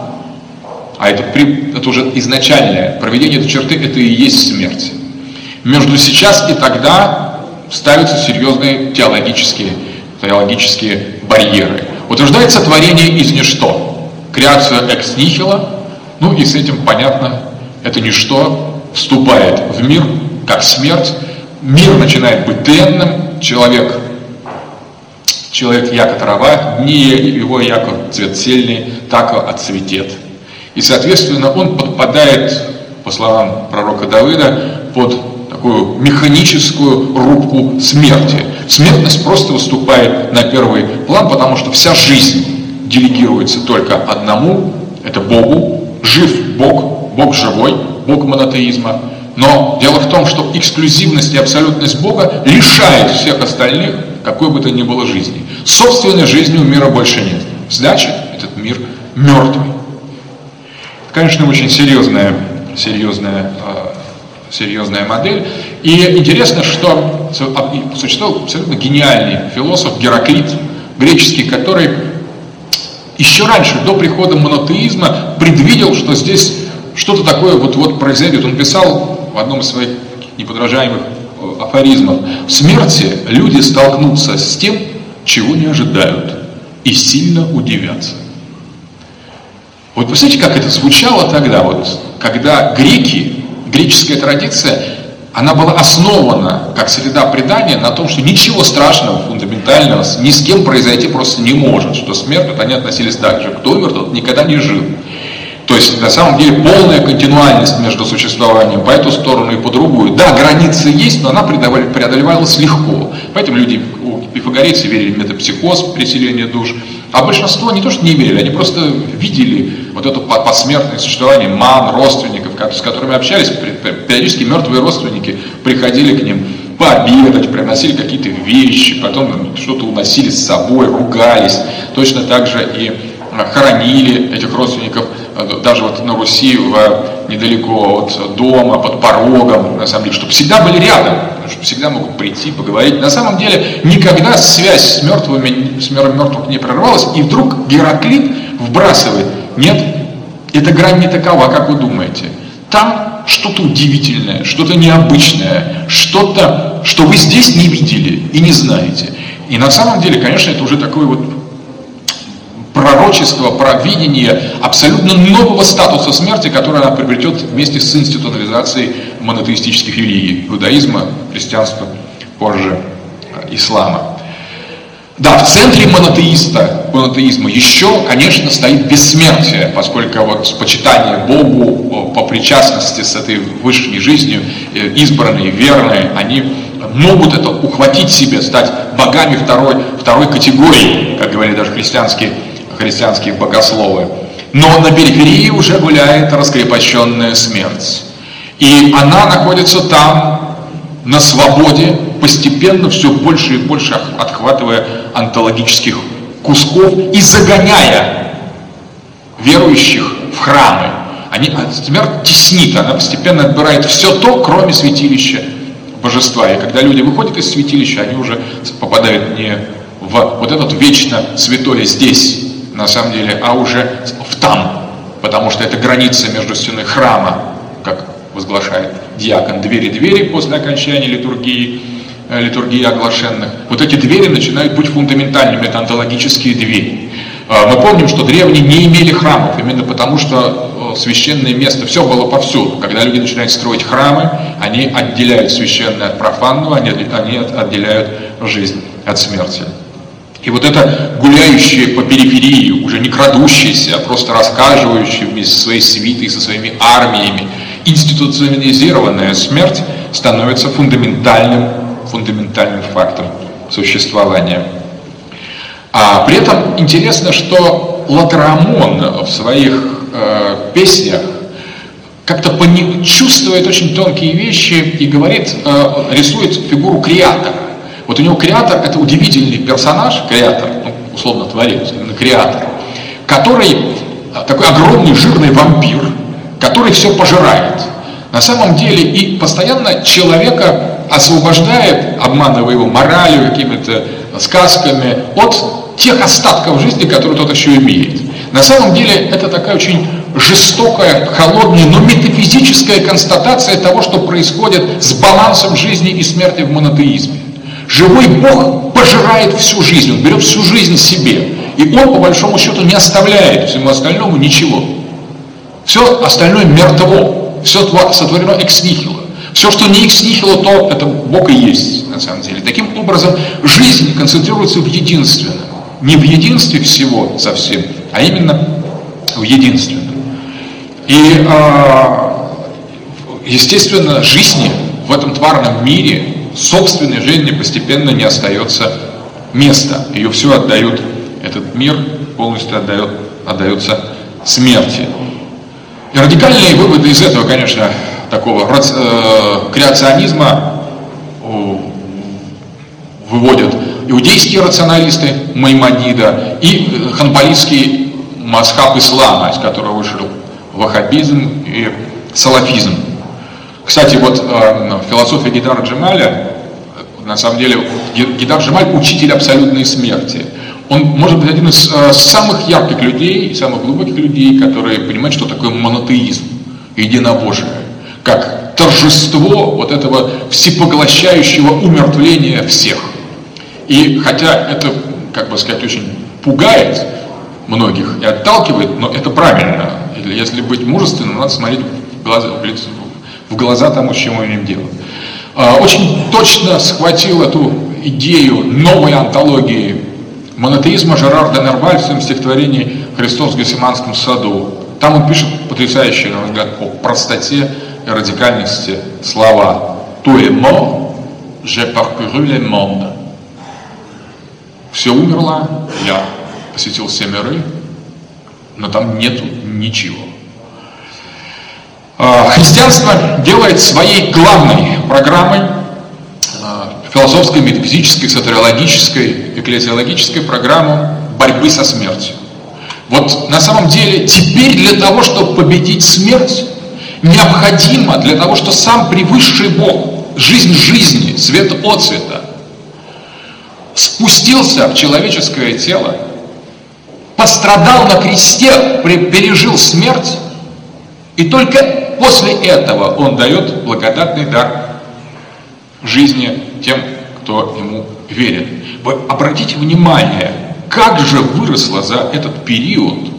а это, при, это уже изначальное проведение этой черты, это и есть смерть. Между сейчас и тогда ставятся серьезные теологические, теологические барьеры. Утверждается творение из ничто, креация экс нихила, ну и с этим понятно, это ничто вступает в мир, как смерть, мир начинает быть тленным, человек Человек яко трава, не его яко цвет сельный, так отцветет. И, соответственно, он подпадает, по словам пророка Давыда, под такую механическую рубку смерти. Смертность просто выступает на первый план, потому что вся жизнь делегируется только одному, это Богу. Жив Бог, Бог живой, Бог монотеизма. Но дело в том, что эксклюзивность и абсолютность Бога лишает всех остальных какой бы то ни было жизни. Собственной жизни у мира больше нет. Значит, этот мир мертвый. Конечно, очень серьезная, серьезная, а, серьезная модель. И интересно, что существовал абсолютно гениальный философ Гераклит, греческий, который еще раньше, до прихода монотеизма, предвидел, что здесь что-то такое вот-вот произойдет. Он писал в одном из своих неподражаемых афоризмов. В смерти люди столкнутся с тем, чего не ожидают, и сильно удивятся. Вот представляете, как это звучало тогда, вот, когда греки, греческая традиция, она была основана, как среда предания, на том, что ничего страшного, фундаментального ни с кем произойти просто не может, что смерть, вот они относились так же, кто умер, тот никогда не жил. То есть, на самом деле, полная континуальность между существованием по эту сторону и по другую. Да, границы есть, но она преодолевалась легко. Поэтому люди, пифагорейцы верили в метапсихоз, переселение душ. А большинство не то, что не верили, они просто видели вот это посмертное существование ман, родственников, с которыми общались. Периодически мертвые родственники приходили к ним пообедать, приносили какие-то вещи, потом что-то уносили с собой, ругались. Точно так же и хоронили этих родственников даже вот на Руси, в, недалеко от дома, под порогом, на самом деле, чтобы всегда были рядом, чтобы всегда могут прийти, поговорить. На самом деле никогда связь с мертвыми, с миром мертвых не прервалась, и вдруг Гераклит вбрасывает, нет, эта грань не такова, как вы думаете. Там что-то удивительное, что-то необычное, что-то, что вы здесь не видели и не знаете. И на самом деле, конечно, это уже такой вот пророчество, провидение абсолютно нового статуса смерти, который она приобретет вместе с институционализацией монотеистических религий, иудаизма, христианства, позже э, ислама. Да, в центре монотеиста, монотеизма еще, конечно, стоит бессмертие, поскольку вот почитание Богу по причастности с этой высшей жизнью, э, избранные, верные, они могут это ухватить себе, стать богами второй, второй категории, как говорили даже христианские христианские богословы. Но на периферии уже гуляет раскрепощенная смерть. И она находится там, на свободе, постепенно все больше и больше отхватывая онтологических кусков и загоняя верующих в храмы. Они, а смерть теснит, она постепенно отбирает все то, кроме святилища божества. И когда люди выходят из святилища, они уже попадают не в вот этот вечно святое здесь, на самом деле, а уже в там, потому что это граница между стеной храма, как возглашает диакон, двери-двери после окончания литургии, э, литургии оглашенных. Вот эти двери начинают быть фундаментальными, это антологические двери. А, мы помним, что древние не имели храмов, именно потому что э, священное место, все было повсюду. Когда люди начинают строить храмы, они отделяют священное от профанного, они, они отделяют жизнь от смерти. И вот это гуляющее по периферии, уже не крадущееся, а просто рассказывающее со своей свитой, со своими армиями, институционализированная смерть становится фундаментальным, фундаментальным фактом существования. А при этом интересно, что Латрамон в своих э, песнях как-то чувствует очень тонкие вещи и говорит, э, рисует фигуру креатора. Вот у него креатор – это удивительный персонаж, креатор, ну, условно творец, именно креатор, который а, такой огромный жирный вампир, который все пожирает. На самом деле и постоянно человека освобождает, обманывая его моралью, какими-то сказками, от тех остатков жизни, которые тот еще имеет. На самом деле это такая очень жестокая, холодная, но метафизическая констатация того, что происходит с балансом жизни и смерти в монотеизме. Живой Бог пожирает всю жизнь, Он берет всю жизнь себе. И Он, по большому счету, не оставляет всему остальному ничего. Все остальное мертво, все сотворено экс нихило. Все, что не экс нихило, то это Бог и есть, на самом деле. Таким образом, жизнь концентрируется в единственном. Не в единстве всего совсем, а именно в единственном. И, а, естественно, жизни в этом тварном мире собственной жизни постепенно не остается места. Ее все отдают, этот мир полностью отдает, отдается смерти. И радикальные выводы из этого, конечно, такого э, креационизма выводят иудейские рационалисты Маймонида и э, ханбалистский масхаб ислама, из которого вышел ваххабизм и салафизм. Кстати, вот э, философия Гидара Джемаля, на самом деле, Гидар Джемаль – учитель абсолютной смерти. Он может быть один из э, самых ярких людей, самых глубоких людей, которые понимают, что такое монотеизм, единобожие, как торжество вот этого всепоглощающего умертвления всех. И хотя это, как бы сказать, очень пугает многих и отталкивает, но это правильно. Если быть мужественным, надо смотреть в глаза, в лицо, в глаза тому, с чем мы имеем дело. А, очень точно схватил эту идею новой антологии монотеизма Жерар де Нерваль в своем стихотворении «Христос в Гесиманском саду». Там он пишет потрясающие, на мой взгляд, по простоте и радикальности слова. «Tout est mort, j'ai parcouru le monde». Все умерло, я посетил все миры, но там нету ничего. А, христианство делает своей главной программой а, философской, метафизической, сатериологической, экклезиологической программу борьбы со смертью. Вот на самом деле теперь для того, чтобы победить смерть, необходимо для того, что сам превысший Бог, жизнь жизни, свет от света, спустился в человеческое тело, пострадал на кресте, пережил смерть, и только после этого он дает благодатный дар жизни тем, кто ему верит. Вы обратите внимание, как же выросло за этот период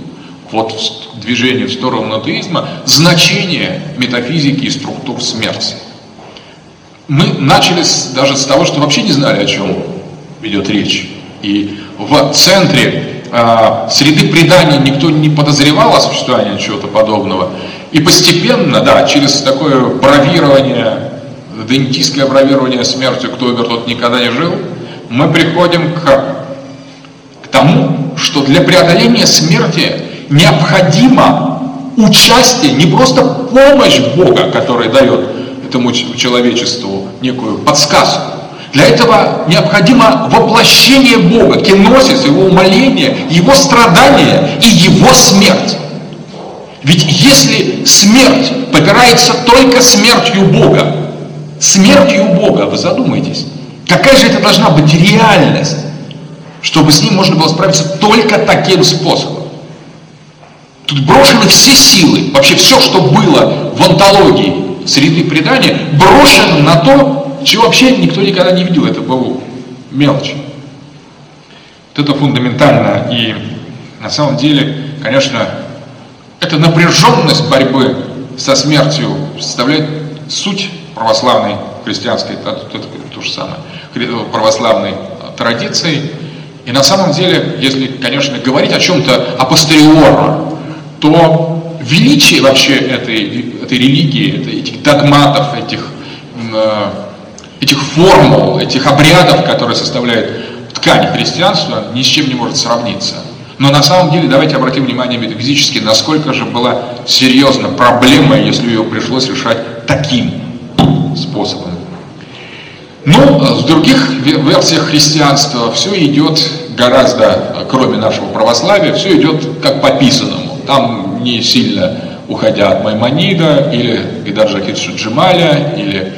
вот движение в сторону атеизма значение метафизики и структур смерти. Мы начали даже с того, что вообще не знали, о чем идет речь. И в центре э, среды предания никто не подозревал о существовании чего-то подобного. И постепенно, да, через такое бравирование, дентистское бравирование смертью, кто умер, тот никогда не жил, мы приходим к, к тому, что для преодоления смерти необходимо участие, не просто помощь Бога, который дает этому человечеству некую подсказку. Для этого необходимо воплощение Бога, киносис, его умоление, его страдания и его смерть. Ведь если смерть попирается только смертью Бога, смертью Бога, вы задумайтесь, какая же это должна быть реальность, чтобы с ним можно было справиться только таким способом. Тут брошены все силы, вообще все, что было в антологии среды предания, брошено на то, чего вообще никто никогда не видел, это было мелочь. Вот это фундаментально и на самом деле, конечно, эта напряженность борьбы со смертью составляет суть православной христианской, то же самое, православной традиции. И на самом деле, если, конечно, говорить о чем-то апостериорно, то величие вообще этой, этой религии, этих догматов, этих, э, этих формул, этих обрядов, которые составляют ткань христианства, ни с чем не может сравниться. Но на самом деле давайте обратим внимание метафизически, насколько же была серьезна проблема, если ее пришлось решать таким способом. Ну, в других версиях христианства все идет гораздо, кроме нашего православия, все идет как по писанному. Там не сильно уходя от Маймонида или Гидар Жакит Шаджималя или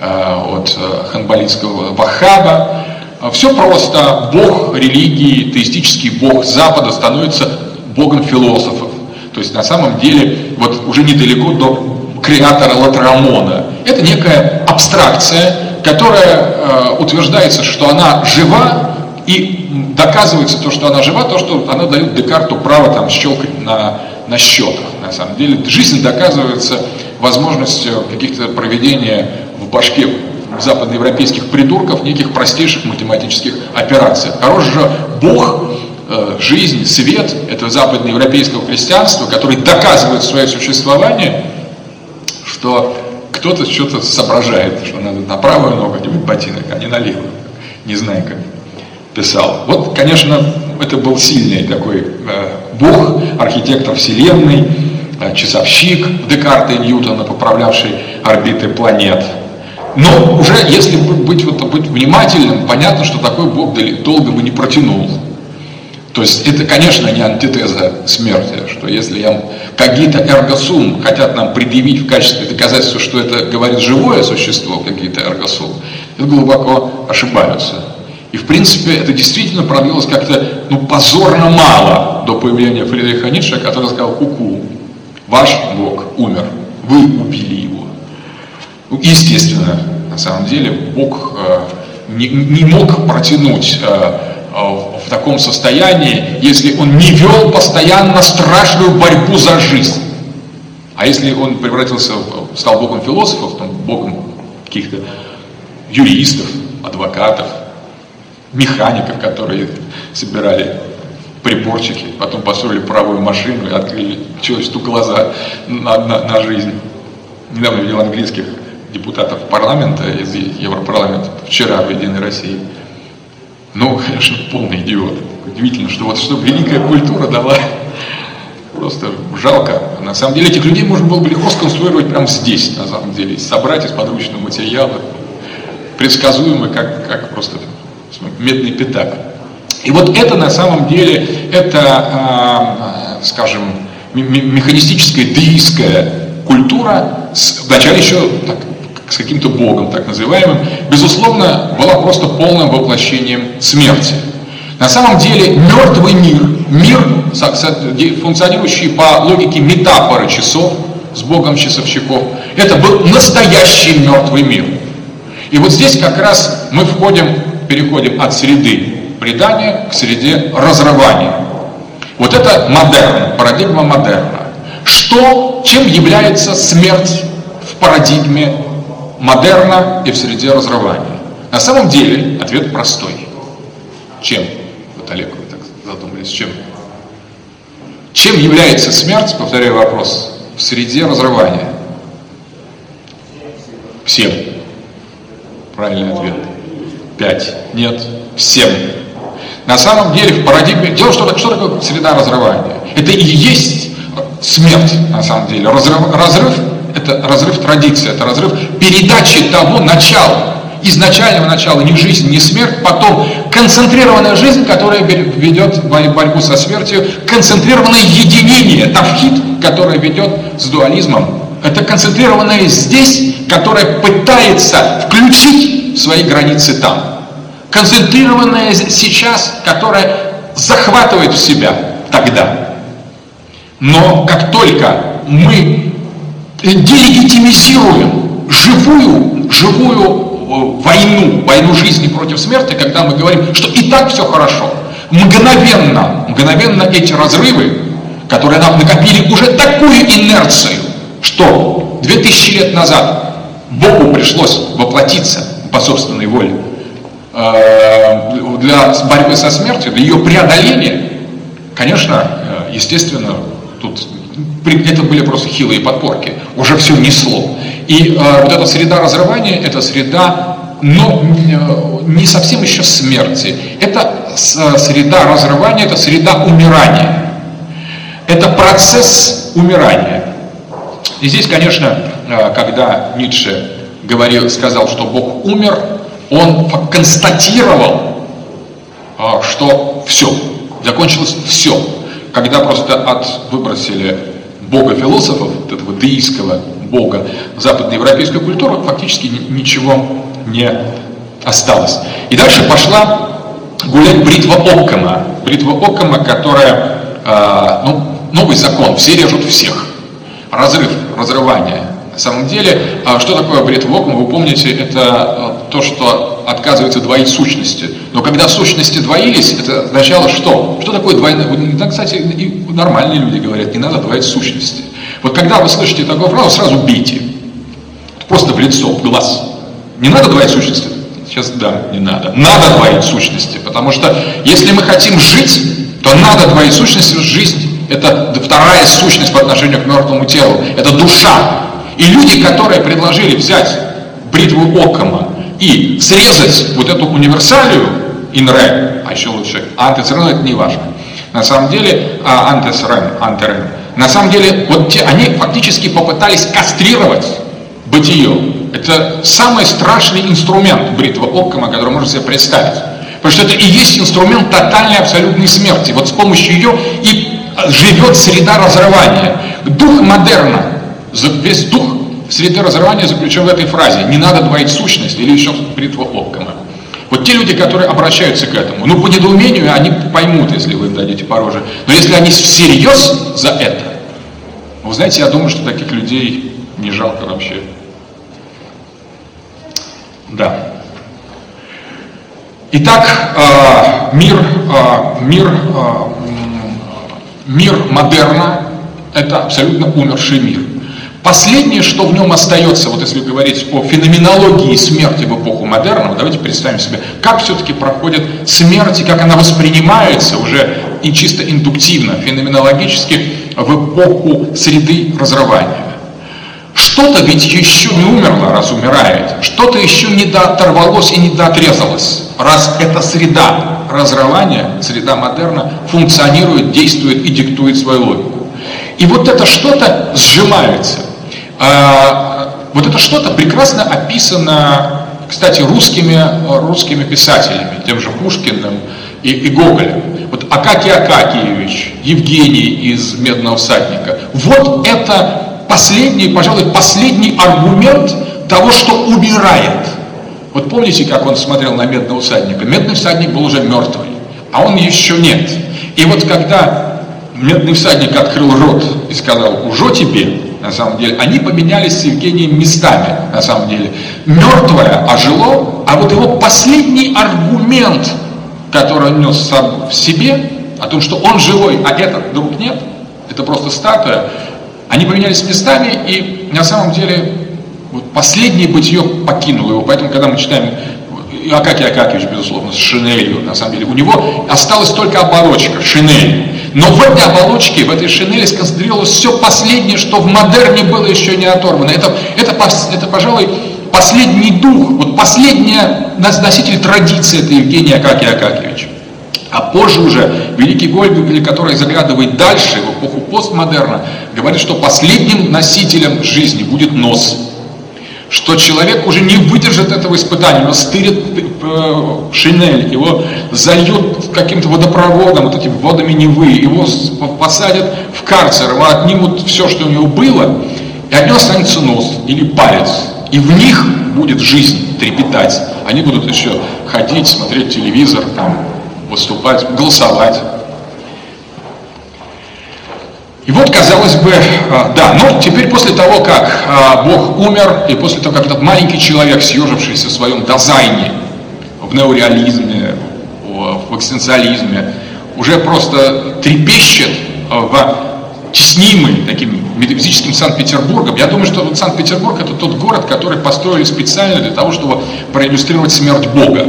э, от э, ханбалитского Вахаба, все просто. Бог религии, теистический бог Запада становится богом философов. То есть на самом деле вот уже недалеко до креатора Латрамона. Это некая абстракция, которая э, утверждается, что она жива, и доказывается то, что она жива, то, что она дает Декарту право там щелкать на, на счетах. На самом деле жизнь доказывается возможностью каких-то проведения в башке западноевропейских придурков неких простейших математических операций. Хорош же Бог, э, жизнь, свет, это западноевропейского христианства, который доказывает свое существование, что кто-то что-то соображает, что надо на правую ногу одевать ботинок, а не на левую, не знаю как писал. Вот, конечно, это был сильный такой э, бог, архитектор вселенной, э, часовщик Декарта и Ньютона, поправлявший орбиты планет – но уже если быть, вот, быть внимательным, понятно, что такой Бог долго бы не протянул. То есть это, конечно, не антитеза смерти, что если я какие-то эргосум хотят нам предъявить в качестве доказательства, что это говорит живое существо, какие-то эргосум, это глубоко ошибаются. И в принципе это действительно продлилось как-то ну, позорно мало до появления Фридриха Ницше, который сказал, ку-ку, ваш Бог умер, вы убили его. Ну, естественно, на самом деле, Бог э, не, не мог протянуть э, в таком состоянии, если он не вел постоянно страшную борьбу за жизнь. А если он превратился, стал богом философов, там, богом каких-то юристов, адвокатов, механиков, которые собирали приборчики, потом построили правую машину и открыли человечеству глаза на, на, на жизнь. Недавно видел английских депутатов парламента из Европарламента вчера в Единой России. Ну, конечно, полный идиот. Удивительно, что вот что великая культура дала. Просто жалко. На самом деле этих людей можно было бы легко сконструировать прямо здесь, на самом деле, собрать из подручного материала, предсказуемо, как, как просто медный пятак. И вот это на самом деле, это, э, скажем, механистическая деистская культура, вначале еще так, с каким-то богом, так называемым, безусловно, была просто полным воплощением смерти. На самом деле мертвый мир, мир, функционирующий по логике метафоры часов с богом часовщиков, это был настоящий мертвый мир. И вот здесь как раз мы входим, переходим от среды предания к среде разрывания. Вот это модерн, парадигма модерна. Что, чем является смерть в парадигме модерна и в среде разрывания? На самом деле ответ простой. Чем? Вот Олег, вы так задумались, чем? Чем является смерть, повторяю вопрос, в среде разрывания? Всем. Правильный ответ. Пять. Нет. Всем. На самом деле в парадигме, дело что, что такое среда разрывания? Это и есть смерть, на самом деле. Разрыв, разрыв – это разрыв традиции, это разрыв передачи того начала, изначального начала, не жизнь, не смерть, потом концентрированная жизнь, которая ведет борьбу со смертью, концентрированное единение, тавхид, которое ведет с дуализмом. Это концентрированное здесь, которое пытается включить свои границы там концентрированная сейчас, которая захватывает в себя тогда. Но как только мы делегитимизируем живую, живую э, войну, войну жизни против смерти, когда мы говорим, что и так все хорошо, мгновенно, мгновенно эти разрывы, которые нам накопили уже такую инерцию, что 2000 лет назад Богу пришлось воплотиться по собственной воле, Э, для борьбы со смертью, для ее преодоления, конечно, э, естественно, тут это были просто хилые подпорки, уже все несло. И э, вот эта среда разрывания, это среда, но не совсем еще смерти. Это среда разрывания, это среда умирания. Это процесс умирания. И здесь, конечно, когда Ницше говорил, сказал, что Бог умер, он констатировал, что все, закончилось все. Когда просто от выбросили бога философов, вот этого деистского бога западноевропейской культуры, фактически ничего не осталось. И дальше пошла гулять бритва Оккама. Бритва Оккама, которая, э, ну, новый закон, все режут всех. Разрыв, разрывание на самом деле, а что такое бред вокуум, вы помните, это а, то, что отказывается двоить сущности. Но когда сущности двоились, это означало что? Что такое двойное? Да, кстати, и нормальные люди говорят, не надо двоить сущности. Вот когда вы слышите такую фразу, сразу бейте. Просто в лицо, в глаз. Не надо двоить сущности? Сейчас да, не надо. Надо двоить сущности, потому что если мы хотим жить, то надо двоить сущности. Жизнь – это вторая сущность по отношению к мертвому телу. Это душа. И люди, которые предложили взять бритву Оккама и срезать вот эту универсалию инре, а еще лучше антисрен, это не важно. На самом деле, а, антисрен, антирен, на самом деле, вот те, они фактически попытались кастрировать бытие. Это самый страшный инструмент бритва Оккама, который можно себе представить. Потому что это и есть инструмент тотальной абсолютной смерти. Вот с помощью ее и живет среда разрывания. Дух модерна Весь дух среды разрывания заключен в этой фразе. Не надо двоить сущность или еще бритва Оккама. Вот те люди, которые обращаются к этому, ну, по недоумению они поймут, если вы им дадите пороже. Но если они всерьез за это, вы знаете, я думаю, что таких людей не жалко вообще. Да. Итак, э, мир, э, мир, э, мир модерна – это абсолютно умерший мир. Последнее, что в нем остается, вот если говорить о феноменологии смерти в эпоху модерна, давайте представим себе, как все-таки проходит смерть и как она воспринимается уже и чисто индуктивно, феноменологически в эпоху среды разрывания. Что-то ведь еще не умерло, раз умирает. Что-то еще не дооторвалось и не доотрезалось. Раз эта среда разрывания, среда модерна, функционирует, действует и диктует свою логику. И вот это что-то сжимается. А, вот это что-то прекрасно описано, кстати, русскими, русскими писателями, тем же Пушкиным и, и Гоголем. Вот Акакий Акакиевич, Евгений из «Медного всадника». Вот это последний, пожалуй, последний аргумент того, что убирает. Вот помните, как он смотрел на медного всадника? Медный всадник был уже мертвый, а он еще нет. И вот когда медный всадник открыл рот и сказал, уже тебе, на самом деле, они поменялись с Евгением местами, на самом деле. Мертвое ожило, а вот его последний аргумент, который он нес сам в себе, о том, что он живой, а этот вдруг нет, это просто статуя, они поменялись местами, и на самом деле вот последнее бытие покинуло его. Поэтому, когда мы читаем Акакий Акакевич, безусловно, с шинелью, на самом деле, у него осталась только оболочка, шинель. Но в этой оболочке, в этой шинели сконцентрировалось все последнее, что в модерне было еще не оторвано. Это, это, это пожалуй, последний дух, вот последняя носитель традиции, это Евгений Акакий Акакевич. А позже уже великий Гольдбюгель, который заглядывает дальше, в эпоху постмодерна, говорит, что последним носителем жизни будет нос что человек уже не выдержит этого испытания, его стырит э, шинель, его зальют каким-то водопроводом, вот этими водами Невы, его посадят в карцер, его отнимут все, что у него было, и от него останется нос или палец. И в них будет жизнь трепетать. Они будут еще ходить, смотреть телевизор, там, выступать, голосовать. И вот, казалось бы, а, да, но теперь после того, как а, Бог умер, и после того, как этот маленький человек, съежившийся в своем дизайне, в неореализме, в экстенциализме, уже просто трепещет а, в теснимый таким метафизическим Санкт-Петербургом. Я думаю, что вот Санкт-Петербург это тот город, который построили специально для того, чтобы проиллюстрировать смерть Бога.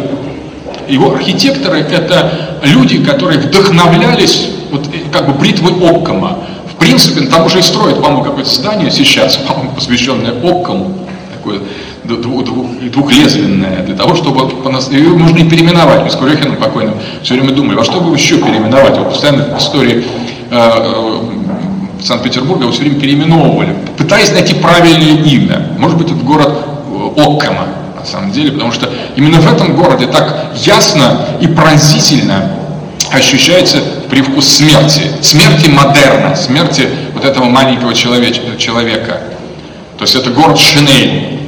Его архитекторы это люди, которые вдохновлялись вот, как бы бритвой Оккома принципе, там уже и строят, по-моему, какое-то здание сейчас, по-моему, посвященное Оккому, такое двух, двух, двухлезвенное, для того, чтобы ее можно и переименовать. Мы с Курехиным покойным все время думали, во что бы еще переименовать? Вот постоянно в истории э, э, Санкт-Петербурга его все время переименовывали, пытаясь найти правильное имя. Может быть, это город э, Оккама, на самом деле, потому что именно в этом городе так ясно и пронзительно ощущается привкус смерти, смерти модерна, смерти вот этого маленького человеч, человека. То есть это город Шинель.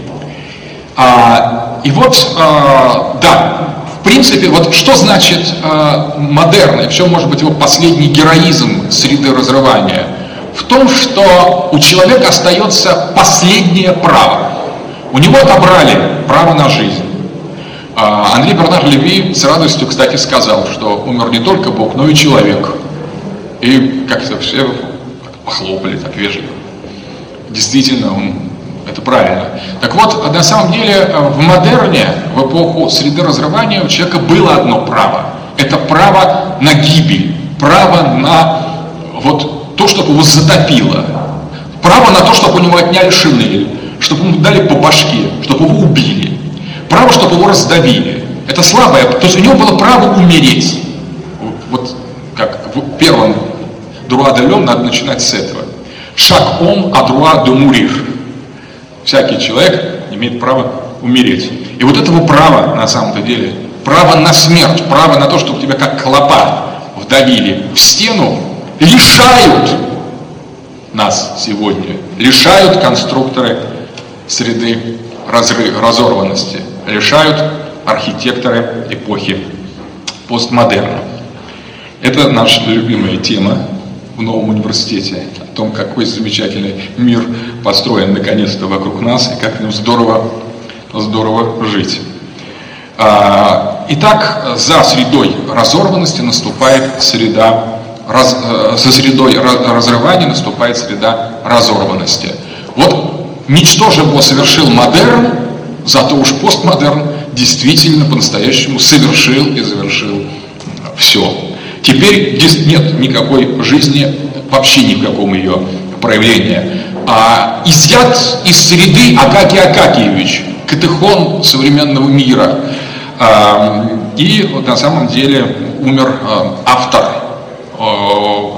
А, и вот, а, да, в принципе, вот что значит а, модерн, и в чем может быть его последний героизм среды разрывания? В том, что у человека остается последнее право. У него отобрали право на жизнь. А, Андрей Бернар Леви с радостью, кстати, сказал, что умер не только Бог, но и человек. И как-то все похлопали так вежливо. Действительно, он, это правильно. Так вот, на самом деле, в модерне, в эпоху среды разрывания у человека было одно право. Это право на гибель, право на вот то, чтобы его затопило. Право на то, чтобы у него отняли шинель, чтобы ему дали по башке, чтобы его убили право, чтобы его раздавили. Это слабое, то есть у него было право умереть. Вот как в первом Друа Лем надо начинать с этого. Шаг ом, а друа де мурир. Всякий человек имеет право умереть. И вот этого права, на самом-то деле, право на смерть, право на то, чтобы тебя как клопа вдавили в стену, лишают нас сегодня, лишают конструкторы среды разорванности решают архитекторы эпохи постмодерна. Это наша любимая тема в новом университете, о том, какой замечательный мир построен наконец-то вокруг нас и как в нем здорово, здорово жить. А, итак, за средой разорванности наступает среда, раз, э, за средой разрывания наступает среда разорванности. Вот ничтожество совершил модерн, зато уж постмодерн действительно по-настоящему совершил и завершил все. Теперь нет никакой жизни, вообще ни в каком ее проявлении. А изъят из среды Акакий Акакиевич, катехон современного мира. И вот на самом деле умер а, автор,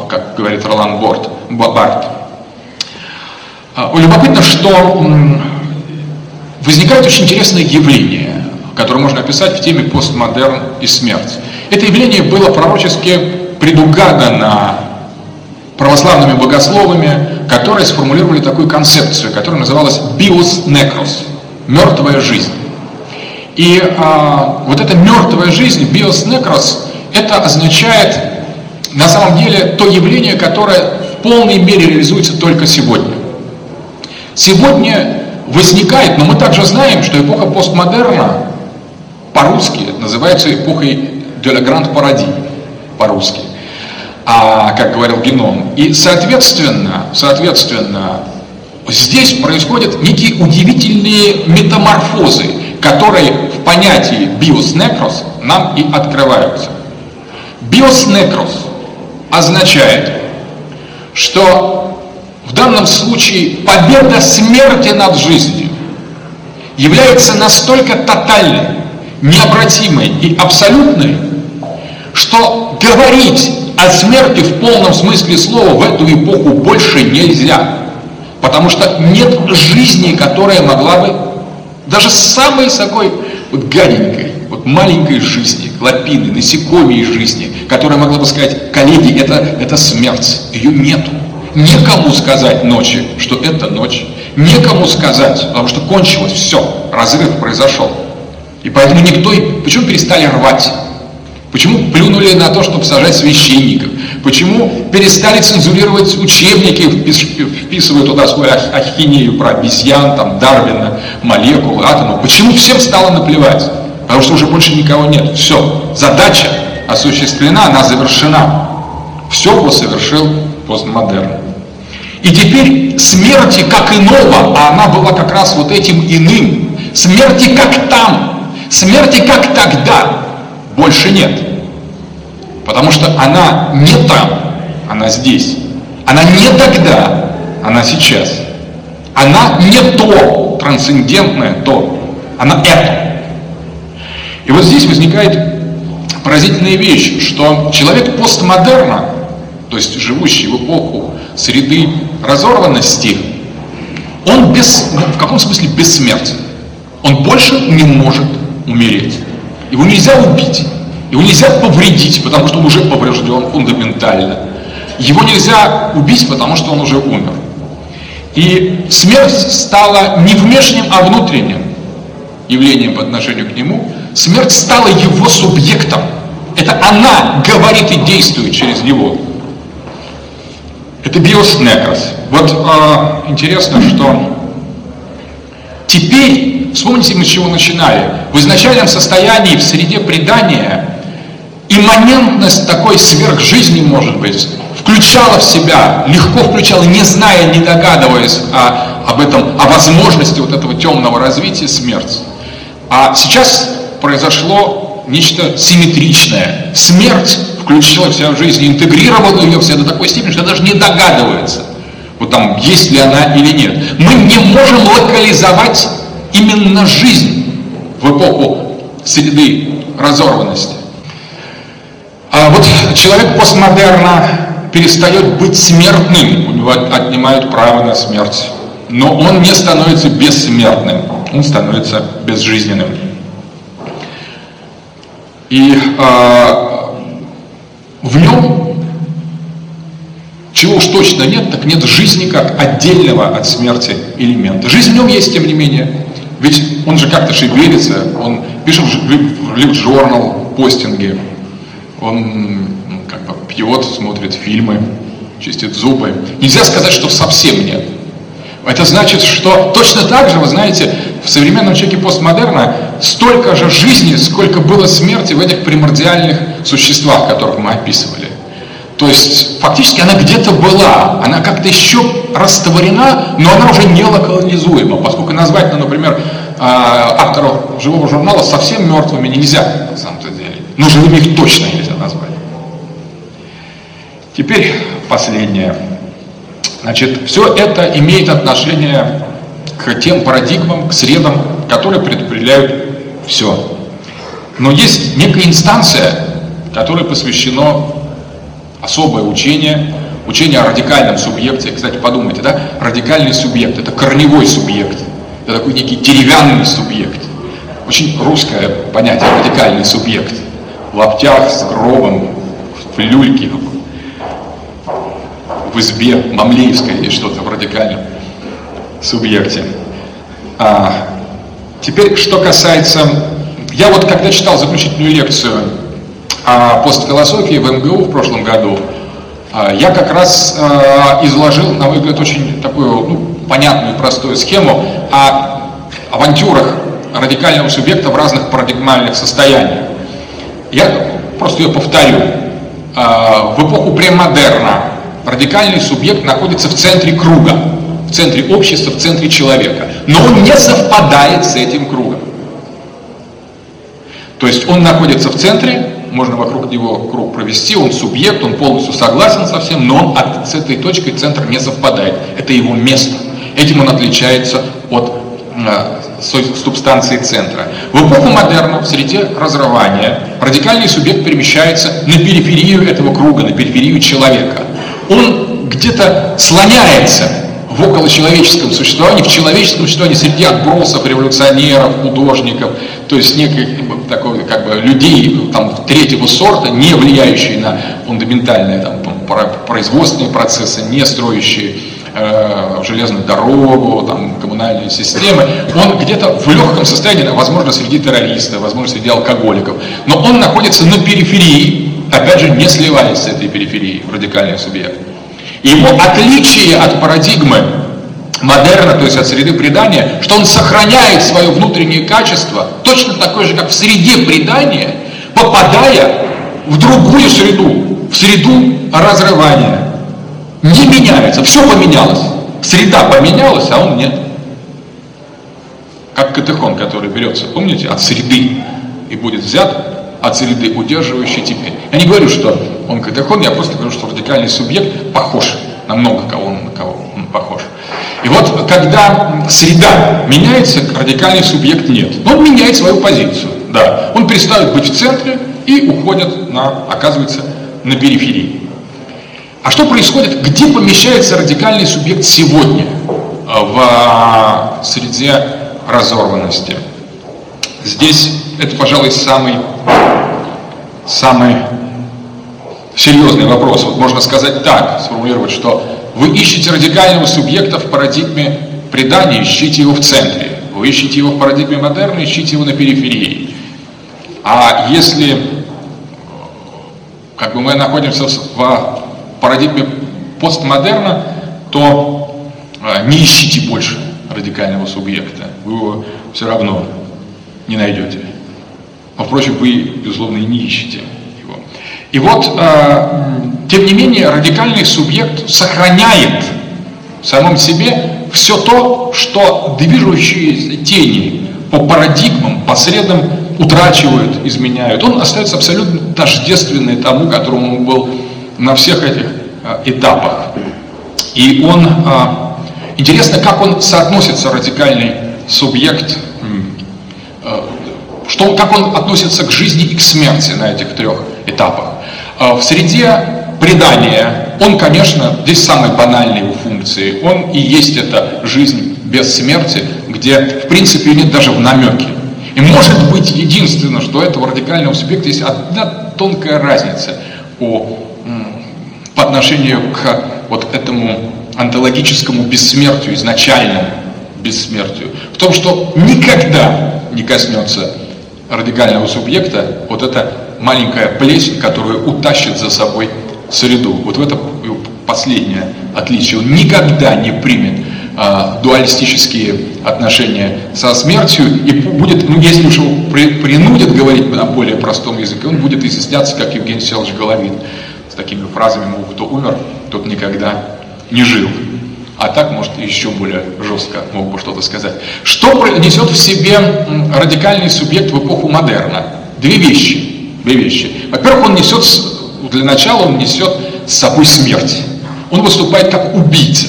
как говорит Ролан Борт, Барт. А, любопытно, что возникает очень интересное явление, которое можно описать в теме постмодерн и смерть. Это явление было пророчески предугадано православными богословами, которые сформулировали такую концепцию, которая называлась биос некрос – мертвая жизнь. И а, вот эта мертвая жизнь, биос некрос, это означает на самом деле то явление, которое в полной мере реализуется только сегодня. Сегодня возникает, но мы также знаем, что эпоха постмодерна по-русски называется эпохой de la grande paradis по-русски, а, как говорил Геном. И, соответственно, соответственно, здесь происходят некие удивительные метаморфозы, которые в понятии биос некрос нам и открываются. Биос некрос означает, что в данном случае победа смерти над жизнью является настолько тотальной, необратимой и абсолютной, что говорить о смерти в полном смысле слова в эту эпоху больше нельзя. Потому что нет жизни, которая могла бы даже самой такой вот гаденькой, вот маленькой жизни, клопины, насекомой жизни, которая могла бы сказать, коллеги, это, это смерть, ее нету. Некому сказать ночи, что это ночь. Некому сказать, потому что кончилось все, разрыв произошел. И поэтому никто, почему перестали рвать? Почему плюнули на то, чтобы сажать священников? Почему перестали цензурировать учебники, вписывая туда свою ахинею про обезьян, там, Дарвина, молекулы, атомов? Почему всем стало наплевать? Потому что уже больше никого нет. Все, задача осуществлена, она завершена. Все его совершил постмодерн. И теперь смерти как иного, а она была как раз вот этим иным, смерти как там, смерти как тогда, больше нет. Потому что она не там, она здесь. Она не тогда, она сейчас. Она не то, трансцендентное то, она это. И вот здесь возникает поразительная вещь, что человек постмодерна, то есть живущий в эпоху среды разорванности, он без, в каком смысле бессмертен. Он больше не может умереть. Его нельзя убить, его нельзя повредить, потому что он уже поврежден фундаментально. Его нельзя убить, потому что он уже умер. И смерть стала не внешним, а внутренним явлением по отношению к нему. Смерть стала его субъектом. Это она говорит и действует через него. Это биос некрос. Вот э, интересно, что теперь Вспомните, мы с чего начинали. В изначальном состоянии, в среде предания, имманентность такой сверхжизни, может быть, включала в себя, легко включала, не зная, не догадываясь о, об этом, о возможности вот этого темного развития смерть. А сейчас произошло нечто симметричное. Смерть включила в себя жизнь, интегрировала ее в до такой степени, что даже не догадывается, вот там, есть ли она или нет. Мы не можем локализовать именно жизнь в эпоху среды разорванности. А вот человек постмодерна перестает быть смертным, у него отнимают право на смерть. Но он не становится бессмертным, он становится безжизненным. И а, в нем чего уж точно нет, так нет жизни как отдельного от смерти элемента. Жизнь в нем есть, тем не менее. Ведь он же как-то шевелится, он пишет в лив-журнал, постинги, он ну, как бы пьет, смотрит фильмы, чистит зубы. Нельзя сказать, что совсем нет. Это значит, что точно так же, вы знаете, в современном человеке постмодерна столько же жизни, сколько было смерти в этих примордиальных существах, которых мы описывали. То есть фактически она где-то была, она как-то еще растворена, но она уже не локализуема, поскольку назвать, ну, например, а, авторов живого журнала совсем мертвыми нельзя, на самом-то деле. Но живыми их точно нельзя назвать. Теперь последнее. Значит, все это имеет отношение к тем парадигмам, к средам, которые предопределяют все. Но есть некая инстанция, которой посвящено особое учение, учение о радикальном субъекте. Кстати, подумайте, да, радикальный субъект – это корневой субъект, это такой некий деревянный субъект. Очень русское понятие радикальный субъект. В лаптях, с гробом, в люльке, в избе мамлеевской есть что-то в радикальном субъекте. А, теперь, что касается... Я вот когда читал заключительную лекцию о постфилософии в МГУ в прошлом году, а, я как раз а, изложил, на мой взгляд, очень такую ну, понятную простую схему о авантюрах радикального субъекта в разных парадигмальных состояниях. Я просто ее повторю. А, в эпоху премодерна радикальный субъект находится в центре круга, в центре общества, в центре человека. Но он не совпадает с этим кругом. То есть он находится в центре, можно вокруг него круг провести, он субъект, он полностью согласен со всем, но он от, с этой точкой центр не совпадает. Это его место. Этим он отличается от э, субстанции центра. В эпоху модерна, в среде разрывания, радикальный субъект перемещается на периферию этого круга, на периферию человека. Он где-то слоняется в околочеловеческом существовании, в человеческом существовании среди отбросов, революционеров, художников, то есть неких такой, как бы, людей там, третьего сорта, не влияющие на фундаментальные там, производственные процессы, не строящие э, железную дорогу, там, коммунальные системы, он где-то в легком состоянии, возможно, среди террористов, возможно, среди алкоголиков, но он находится на периферии, опять же, не сливаясь с этой периферией, радикальный субъект. Его отличие от парадигмы модерна, то есть от среды предания, что он сохраняет свое внутреннее качество, точно такое же, как в среде предания, попадая в другую среду, в среду разрывания. Не меняется, все поменялось. Среда поменялась, а он нет. Как катехон, который берется, помните, от среды и будет взят от среды, удерживающей теперь. Я не говорю, что он катехон, я просто говорю, что радикальный субъект похож на много кого, на кого он похож. И вот когда среда меняется, радикальный субъект нет. Но он меняет свою позицию. Да. Он перестает быть в центре и уходит на, оказывается, на периферии. А что происходит? Где помещается радикальный субъект сегодня а, в а, среде разорванности? Здесь это, пожалуй, самый, самый серьезный вопрос. Вот можно сказать так, сформулировать, что вы ищете радикального субъекта в парадигме предания, ищите его в центре. Вы ищете его в парадигме модерна, ищите его на периферии. А если как бы мы находимся в парадигме постмодерна, то а, не ищите больше радикального субъекта. Вы его все равно не найдете. Но, впрочем, вы, безусловно, и не ищете его. И вот а, тем не менее, радикальный субъект сохраняет в самом себе все то, что движущиеся тени по парадигмам, по средам утрачивают, изменяют. Он остается абсолютно тождественный тому, которому он был на всех этих а, этапах. И он, а, интересно, как он соотносится, радикальный субъект, что, как он относится к жизни и к смерти на этих трех этапах. В среде предание, он, конечно, здесь самые банальные его функции. Он и есть эта жизнь без смерти, где, в принципе, нет даже в намеке. И может быть единственное, что у этого радикального субъекта есть одна тонкая разница по, по отношению к вот этому онтологическому бессмертию, изначальному бессмертию. В том, что никогда не коснется радикального субъекта вот эта маленькая плесень, которая утащит за собой среду. Вот в этом последнее отличие. Он никогда не примет а, дуалистические отношения со смертью и будет, ну если уж его при, принудят говорить на более простом языке, он будет изъясняться, как Евгений Селович Головин с такими фразами, мол, кто умер, тот никогда не жил. А так, может, еще более жестко мог бы что-то сказать. Что несет в себе радикальный субъект в эпоху модерна? Две вещи. Две вещи. Во-первых, он несет, для начала он несет с собой смерть. Он выступает как убийца.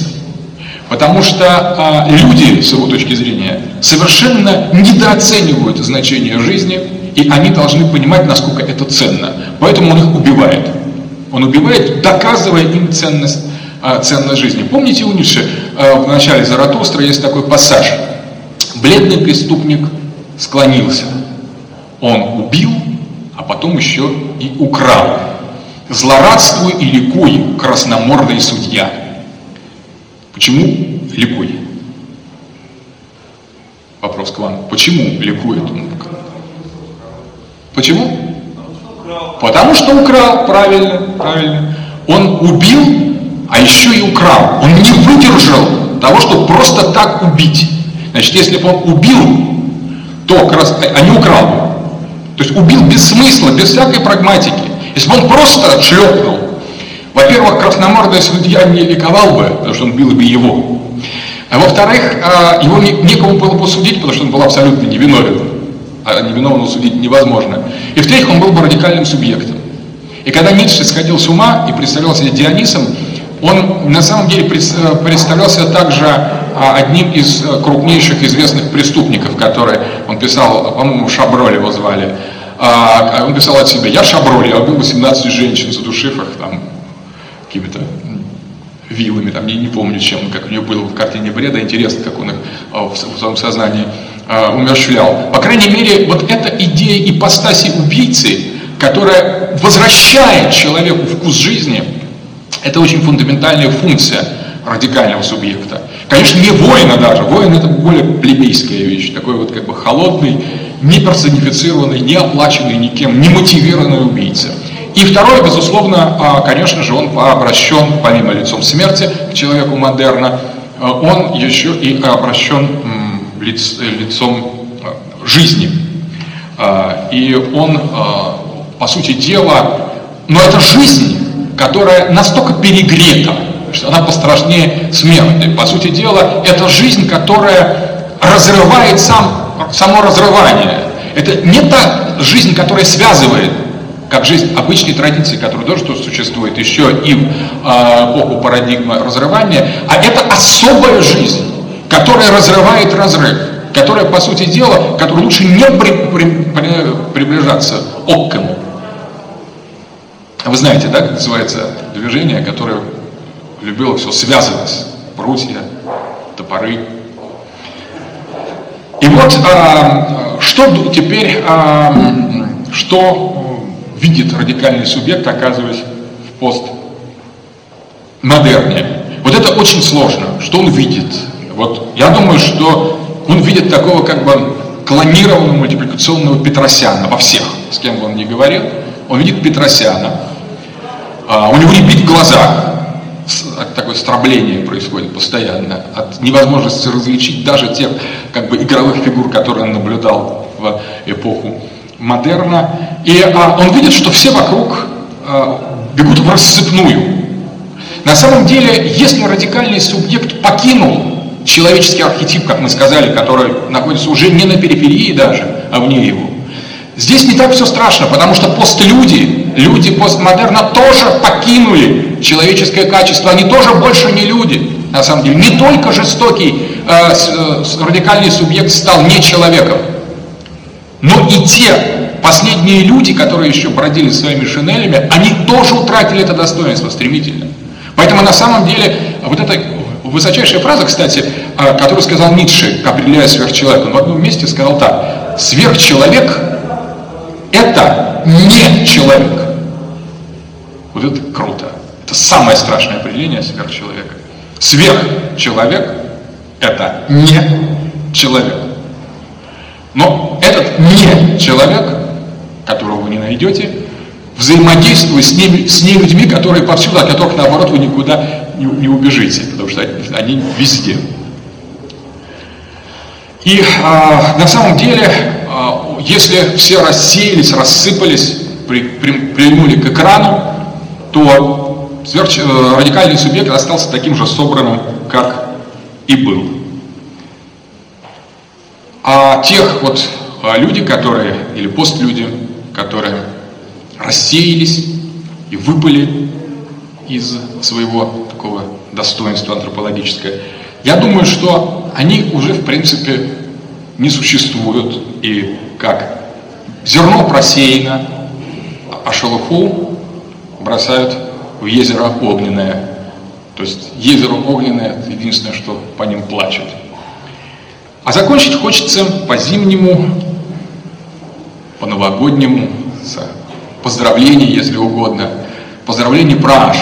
Потому что а, люди, с его точки зрения, совершенно недооценивают значение жизни, и они должны понимать, насколько это ценно. Поэтому он их убивает. Он убивает, доказывая им ценность, ценность жизни. Помните у Ницше а, в начале Заратустра есть такой пассаж. Бледный преступник склонился. Он убил, а потом еще и украл. Злорадствуй и ликуй, красномордый судья. Почему ликуй? Вопрос к вам. Почему ликует он? Почему? Потому что украл, правильно, правильно. Он убил, а еще и украл. Он не выдержал того, чтобы просто так убить. Значит, если бы он убил, то как раз, а не украл бы. То есть убил без смысла, без всякой прагматики. Если бы он просто шлепнул, во-первых, красномордый судья не ликовал бы, потому что он бил бы его. А во-вторых, а, его некому было бы судить, потому что он был абсолютно невиновен. А невиновного судить невозможно. И в-третьих, он был бы радикальным субъектом. И когда Ницше сходил с ума и представлял себя Дионисом, он на самом деле представлялся также а, одним из э, крупнейших известных преступников, которые он писал, по-моему, Шаброль его звали. А, он писал от себя, я Шаброль, я убил 18 женщин, задушив их там какими-то вилами, там, я не помню, чем, как у него было в картине бреда, интересно, как он их а, в своем сознании умерщвлял. По крайней мере, вот эта идея ипостаси убийцы, которая возвращает человеку вкус жизни, это очень фундаментальная функция радикального субъекта. Конечно, не воина даже. Воин это более плебейская вещь. Такой вот как бы холодный, не персонифицированный, не оплаченный никем, не мотивированный убийца. И второе, безусловно, а, конечно же, он обращен, помимо лицом смерти к человеку модерна, а, он еще и обращен лиц, лицом а, жизни. И он, по сути дела, но это жизнь, которая настолько перегрета, что она пострашнее смерти. По сути дела, это жизнь, которая разрывает сам, само разрывание. Это не та жизнь, которая связывает, как жизнь обычной традиции, которая тоже существует еще и в э, эпоху парадигмы разрывания, а это особая жизнь, которая разрывает разрыв, которая, по сути дела, которой лучше не при, при, при, приближаться оккому. Вы знаете, да, как называется движение, которое любила все связывать. Прутья, топоры. И вот а, что теперь, а, что видит радикальный субъект, оказываясь в постмодерне. Вот это очень сложно. Что он видит? Вот я думаю, что он видит такого как бы клонированного мультипликационного Петросяна во всех, с кем бы он ни говорил. Он видит Петросяна, у него рябит в глазах, такое стробление происходит постоянно, от невозможности различить даже тех как бы игровых фигур, которые он наблюдал в эпоху модерна. И а, он видит, что все вокруг а, бегут в рассыпную. На самом деле, если радикальный субъект покинул человеческий архетип, как мы сказали, который находится уже не на периферии даже, а вне его, Здесь не так все страшно, потому что постлюди, люди постмодерна тоже покинули человеческое качество, они тоже больше не люди, на самом деле. Не только жестокий э, э, радикальный субъект стал не человеком, но и те последние люди, которые еще бродили своими шинелями, они тоже утратили это достоинство стремительно. Поэтому на самом деле вот эта высочайшая фраза, кстати, э, которую сказал Ницше, определяя сверхчеловека, он в одном месте сказал так, сверхчеловек это не человек. Вот это круто. Это самое страшное определение сверхчеловека. Сверхчеловек – это не человек. Но этот не человек, которого вы не найдете, взаимодействует с, ними, с ними людьми, которые повсюду, от которых, наоборот, вы никуда не, не убежите, потому что они везде. И а, на самом деле если все рассеялись, рассыпались, при, при, прильнули к экрану, то сверх, э, радикальный субъект остался таким же собранным, как и был. А тех вот а, люди, которые, или постлюди, которые рассеялись и выпали из своего такого достоинства антропологического, я думаю, что они уже в принципе не существуют и как зерно просеяно, а шелуху бросают в езеро огненное. То есть езеро огненное – это единственное, что по ним плачет. А закончить хочется по-зимнему, по-новогоднему, с поздравлений, если угодно. Поздравлений Праж.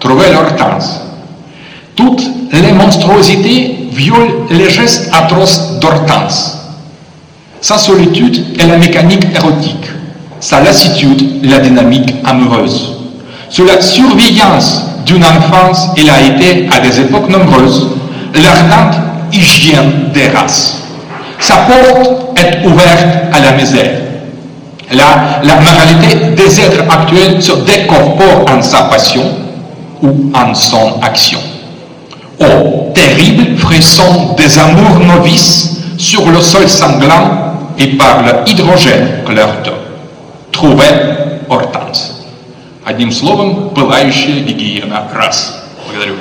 Trouver Hortense. Toutes les monstruosités violent les gestes atroces d'Hortense. Sa solitude est la mécanique érotique, sa lassitude la dynamique amoureuse. Sous la surveillance d'une enfance, il a été à des époques nombreuses l'ardente hygiène des races. Sa porte est ouverte à la misère. La, la moralité des êtres actuels se décorpore en sa passion ou en son action. Au terrible frisson des amours novices sur le sol sanglant et par que leur donne. Trouver Hortense. Одним словом, пылающая гигиена рас. Благодарю.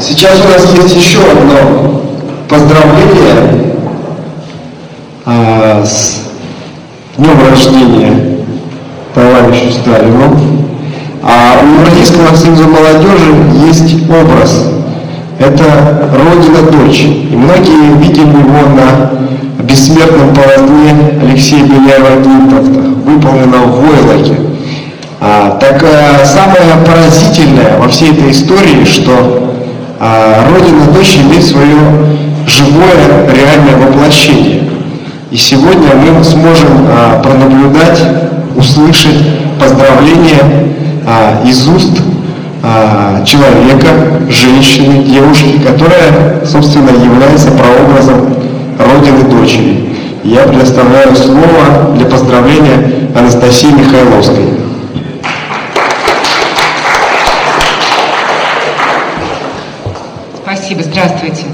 Сейчас у нас есть еще одно поздравление а, с днем рождения товарищу Сталину. А у Европейского союза молодежи есть образ. Это Родина-дочь. И многие видели его на бессмертном полотне Алексея Беляева Гинтовта, выполненном в Войлоке. А, так а, самое поразительное во всей этой истории, что а Родина дочь имеет свое живое реальное воплощение. И сегодня мы сможем а, пронаблюдать, услышать поздравления а, из уст а, человека, женщины, девушки, которая, собственно, является прообразом Родины дочери. Я предоставляю слово для поздравления Анастасии Михайловской. Спасибо, здравствуйте.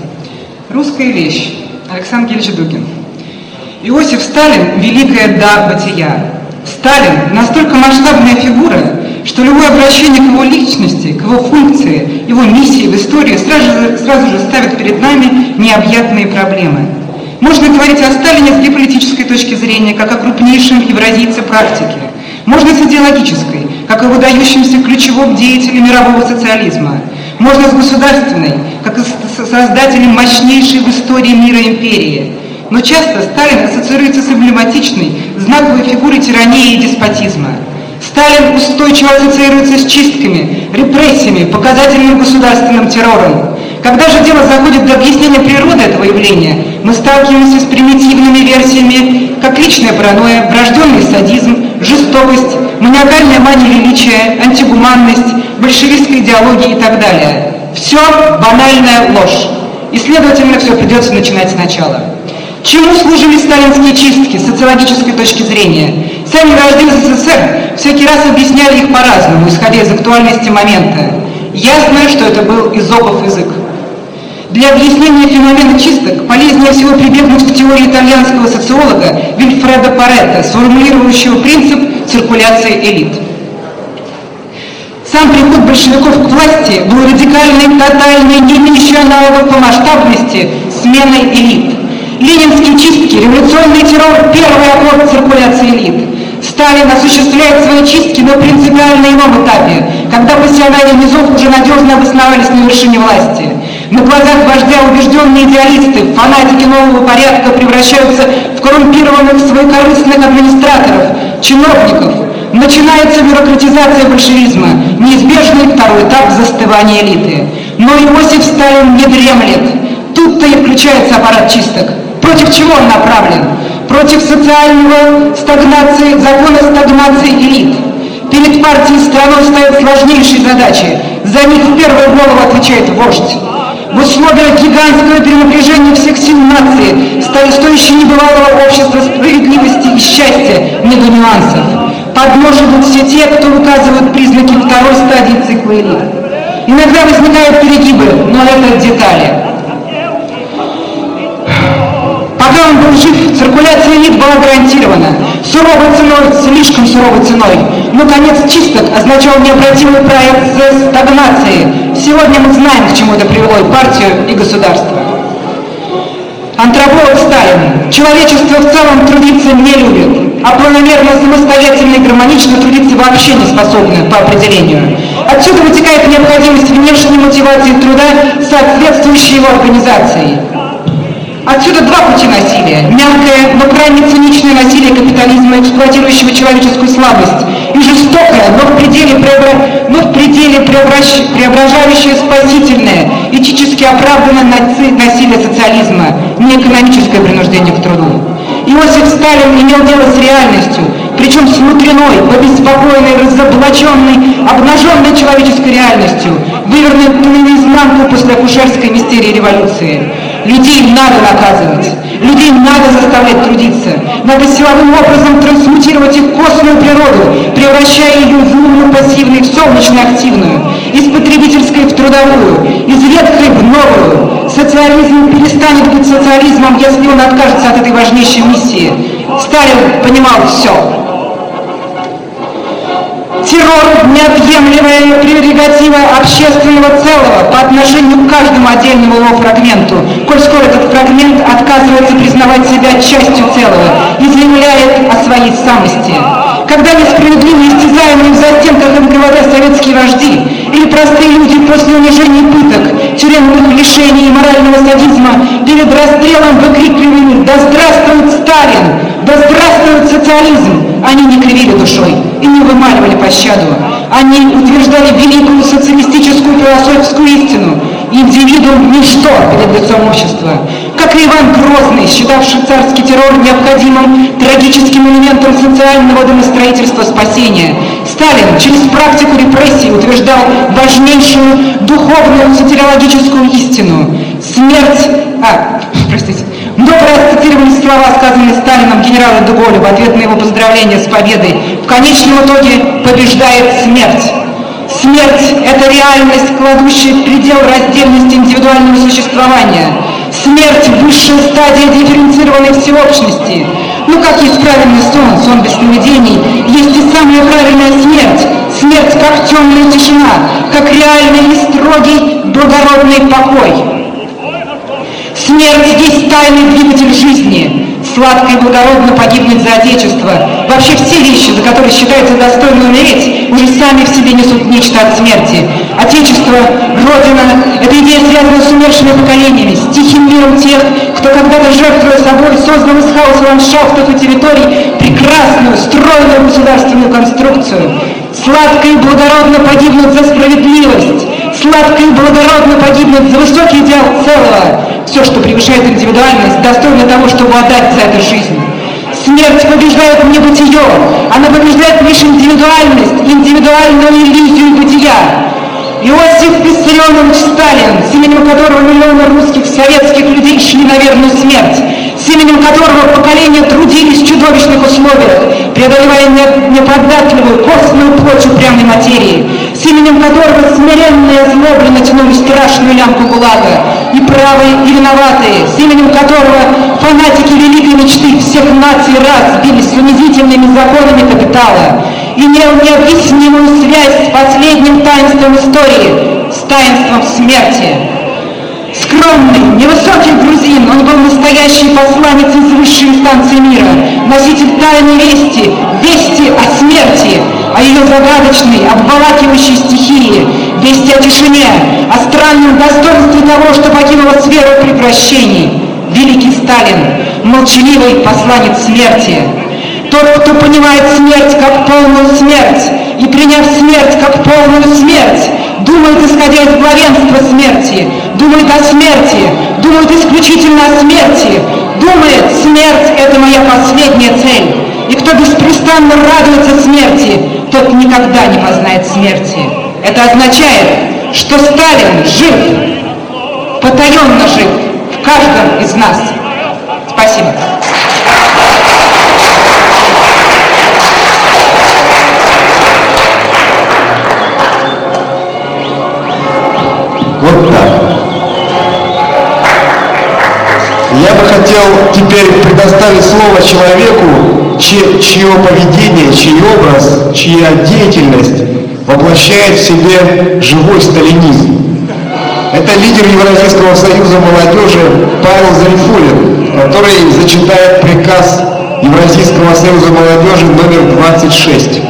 Русская вещь. Александр Гельевич Дугин. Иосиф Сталин – великая да бытия. Сталин – настолько масштабная фигура, что любое обращение к его личности, к его функции, его миссии в истории сразу же, сразу же ставит перед нами необъятные проблемы. Можно говорить о Сталине с геополитической точки зрения, как о крупнейшем евразийце практики. Можно с идеологической, как о выдающемся ключевом деятеле мирового социализма – можно с государственной, как и с создателем мощнейшей в истории мира империи. Но часто Сталин ассоциируется с эмблематичной, знаковой фигурой тирании и деспотизма. Сталин устойчиво ассоциируется с чистками, репрессиями, показательным государственным террором. Когда же дело заходит до объяснения природы этого явления, мы сталкиваемся с примитивными версиями, как личная паранойя, врожденный садизм, жестокость, маниакальная мания величия, антигуманность, большевистской идеологии и так далее. Все банальная ложь. И, следовательно, все придется начинать сначала. Чему служили сталинские чистки с социологической точки зрения? Сами вожди СССР всякий раз объясняли их по-разному, исходя из актуальности момента. Ясно, что это был изопов язык. Для объяснения феномена чисток полезнее всего прибегнуть к теории итальянского социолога Вильфреда Паретта, сформулирующего принцип циркуляции элит. Сам приход большевиков к власти был радикальной, тотальной, не имеющей аналогов по масштабности сменой элит. Ленинские чистки, революционный террор – первый аккорд циркуляции элит. Сталин осуществляет свои чистки на принципиально ином этапе, когда пассионарии низов уже надежно обосновались на вершине власти. На глазах вождя убежденные идеалисты, фанатики нового порядка превращаются в коррумпированных своекорыстных администраторов, чиновников, начинается бюрократизация большевизма, неизбежный второй этап застывания элиты. Но Иосиф Сталин не дремлет. Тут-то и включается аппарат чисток. Против чего он направлен? Против социального стагнации, закона стагнации элит. Перед партией страной стоят сложнейшие задачи. За них в первую голову отвечает вождь. в условиях гигантского перенапряжения всех сил нации, стоящей небывалого общества справедливости и счастья между нюансов. Под нож идут все те, кто выказывают признаки второй стадии цикла элит. Иногда возникают перегибы, но это детали. Был жив, циркуляция элит была гарантирована. Суровой ценой, слишком суровой ценой. Но конец чисток означал необратимый проект стагнации. Сегодня мы знаем, к чему это привело и партию, и государство. Антрополог Сталин. Человечество в целом трудиться не любит, а планомерно, самостоятельно и гармонично трудиться вообще не способны по определению. Отсюда вытекает необходимость внешней мотивации труда, соответствующей его организации. Отсюда два пути насилия. Мягкое, но крайне циничное насилие капитализма, эксплуатирующего человеческую слабость, и жестокое, но в пределе, преобра... но в пределе преобращ... преображающее спасительное, этически оправданное насилие социализма, не экономическое принуждение к труду. Иосиф Сталин имел дело с реальностью, причем с внутренной, побеспокоенной, разоблаченной, обнаженной человеческой реальностью, вывернутой наизнанку после акушерской мистерии революции. Людей надо наказывать, людей надо заставлять трудиться, надо силовым образом трансмутировать их костную природу, превращая ее в умную пассивную, в солнечно-активную, из потребительской в трудовую, из ветхой в новую. Социализм перестанет быть социализмом, если он откажется от этой важнейшей миссии. Сталин понимал все. Террор – неотъемлемая прерогатива общественного целого по отношению к каждому отдельному его фрагменту, коль скоро этот фрагмент отказывается признавать себя частью целого и заявляет о своей самости. Когда несправедливо истязаемые в застенках НКВД советские вожди или простые люди после унижений пыток, тюремных лишений и морального садизма перед расстрелом выкрикивали «Да здравствует Сталин! Да здравствует социализм!» Они не кривили душой и не вымаливали пощаду. Они утверждали великую социалистическую философскую истину. Индивидуум – ничто перед лицом общества. Как и Иван Грозный, считавший царский террор необходимым трагическим элементом социального домостроительства спасения, Сталин через практику репрессий утверждал важнейшую духовную социологическую истину. Смерть... А, простите. Раз цитировались слова, сказанные Сталином генералу Дуголю в ответ на его поздравление с победой. В конечном итоге побеждает смерть. Смерть – это реальность, кладущая предел раздельности индивидуального существования. Смерть – высшая стадия дифференцированной всеобщности. Ну, как есть правильный сон, сон без сновидений, есть и самая правильная смерть. Смерть как темная тишина, как реальный и строгий благородный покой. Смерть есть тайный двигатель жизни. Сладко и благородно погибнуть за Отечество. Вообще все вещи, за которые считается достойно умереть, уже сами в себе несут нечто от смерти. Отечество, Родина – это идея, связанная с умершими поколениями, с тихим миром тех, кто когда-то, жертвуя собой, создал из хаоса ландшафтов и территорий прекрасную, стройную государственную конструкцию. Сладко и благородно погибнуть за справедливость, сладко и благородно погибнуть за высокий идеал целого. Все, что превышает индивидуальность, достойно того, чтобы отдать за это жизнь. Смерть побеждает небытие, она побеждает лишь индивидуальность, индивидуальную иллюзию бытия. Иосиф Виссарионович Сталин, именем которого миллионы русских советских людей шли на верную смерть, с именем которого поколения трудились в чудовищных условиях, преодолевая неподатливую, костную плоть упрямой материи, с именем которого смиренные и озлобленно тянули страшную лямку ГУЛАГа, и правые, и виноватые, с именем которого фанатики великой мечты всех наций раз сбились с унизительными законами капитала, имел необъяснимую связь с последним таинством истории, с таинством смерти. Скромный, невысокий грузин, он был настоящий посланец из высшей инстанции мира, носитель тайной вести, вести о смерти, о ее загадочной, обволакивающей стихии, вести о тишине, о странном достоинстве того, что покинуло сферу прекращений. Великий Сталин, молчаливый посланец смерти. Тот, кто понимает смерть как полную смерть, и приняв смерть как полную смерть, думает, исходя из главенства смерти, думает о смерти, думает исключительно о смерти, думает, смерть – это моя последняя цель. И кто беспрестанно радуется смерти, тот никогда не познает смерти. Это означает, что Сталин жив. потаенно жив в каждом из нас. Спасибо. Вот так. Я бы хотел теперь предоставить слово человеку, чье, чье поведение, чей образ, чья деятельность воплощает в себе живой сталинизм. Это лидер Евразийского союза молодежи Павел Зарифулин, который зачитает приказ Евразийского союза молодежи номер 26.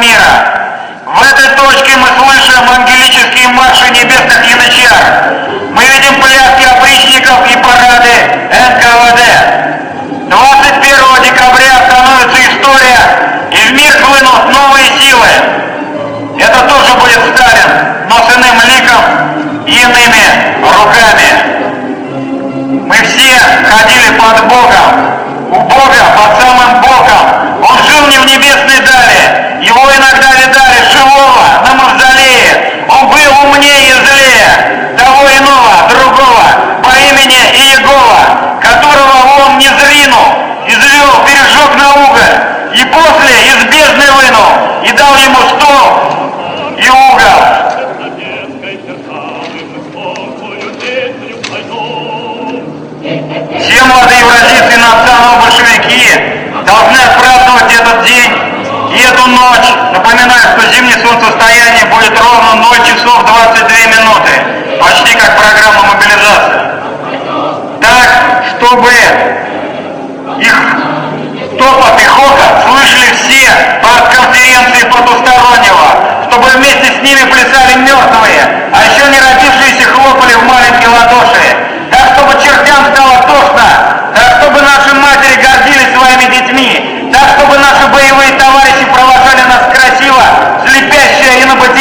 Мира. В этой точке мы слышим ангелические марши небесных янычар. Мы видим пляски опричников и парады НКВД. 21 декабря становится история, и в мир хлынут новые силы. Это тоже будет Сталин, но с иным ликом и иными руками. Мы все ходили под Богом, у Бога под самым Богом. Он жил не в небесной дали, его иногда видали живого на мавзолее. Он был умнее и злее того иного, другого, по имени Иегова, которого он не зринул, извел, пережег на уголь, и после из бездны вынул, и дал ему стол и угол. Все молодые евразийцы и национал-большевики должны отпраздновать этот день и эту ночь. Напоминаю, что зимнее солнцестояние будет ровно 0 часов 22 минуты, почти как программа мобилизации. Так, чтобы их топот и хохот слышали все по конференции потустороннего, чтобы вместе с ними плясали мертвые, а еще не родившиеся хлопали в маленькие ладоши. Так, чтобы чертям стало тошно, так, чтобы наши матери гордились своими детьми, так, чтобы наши боевые товарищи провожали нас красиво,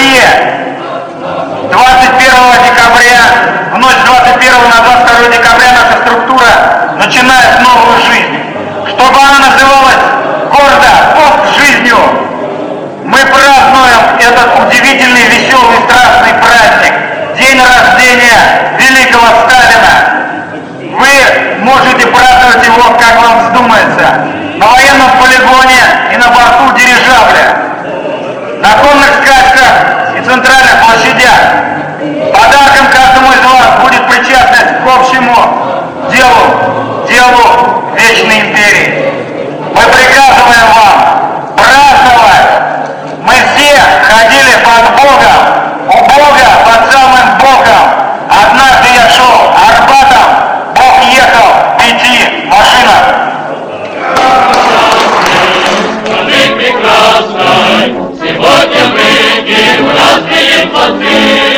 бытие. 21 декабря, в ночь с 21 на 22 декабря наша структура начинает новую жизнь. Чтобы она называлась гордо пост-жизнью, мы празднуем этот удивительный, веселый, страстный праздник. День рождения великого Сталина. Вы можете праздновать его, как вам вздумается. На военном полигоне и на борту дирижабля. На конных и центральных площадях. Подарком каждому из вас будет причастность к общему делу, делу Вечной Империи. Мы приказываем вам Yeah.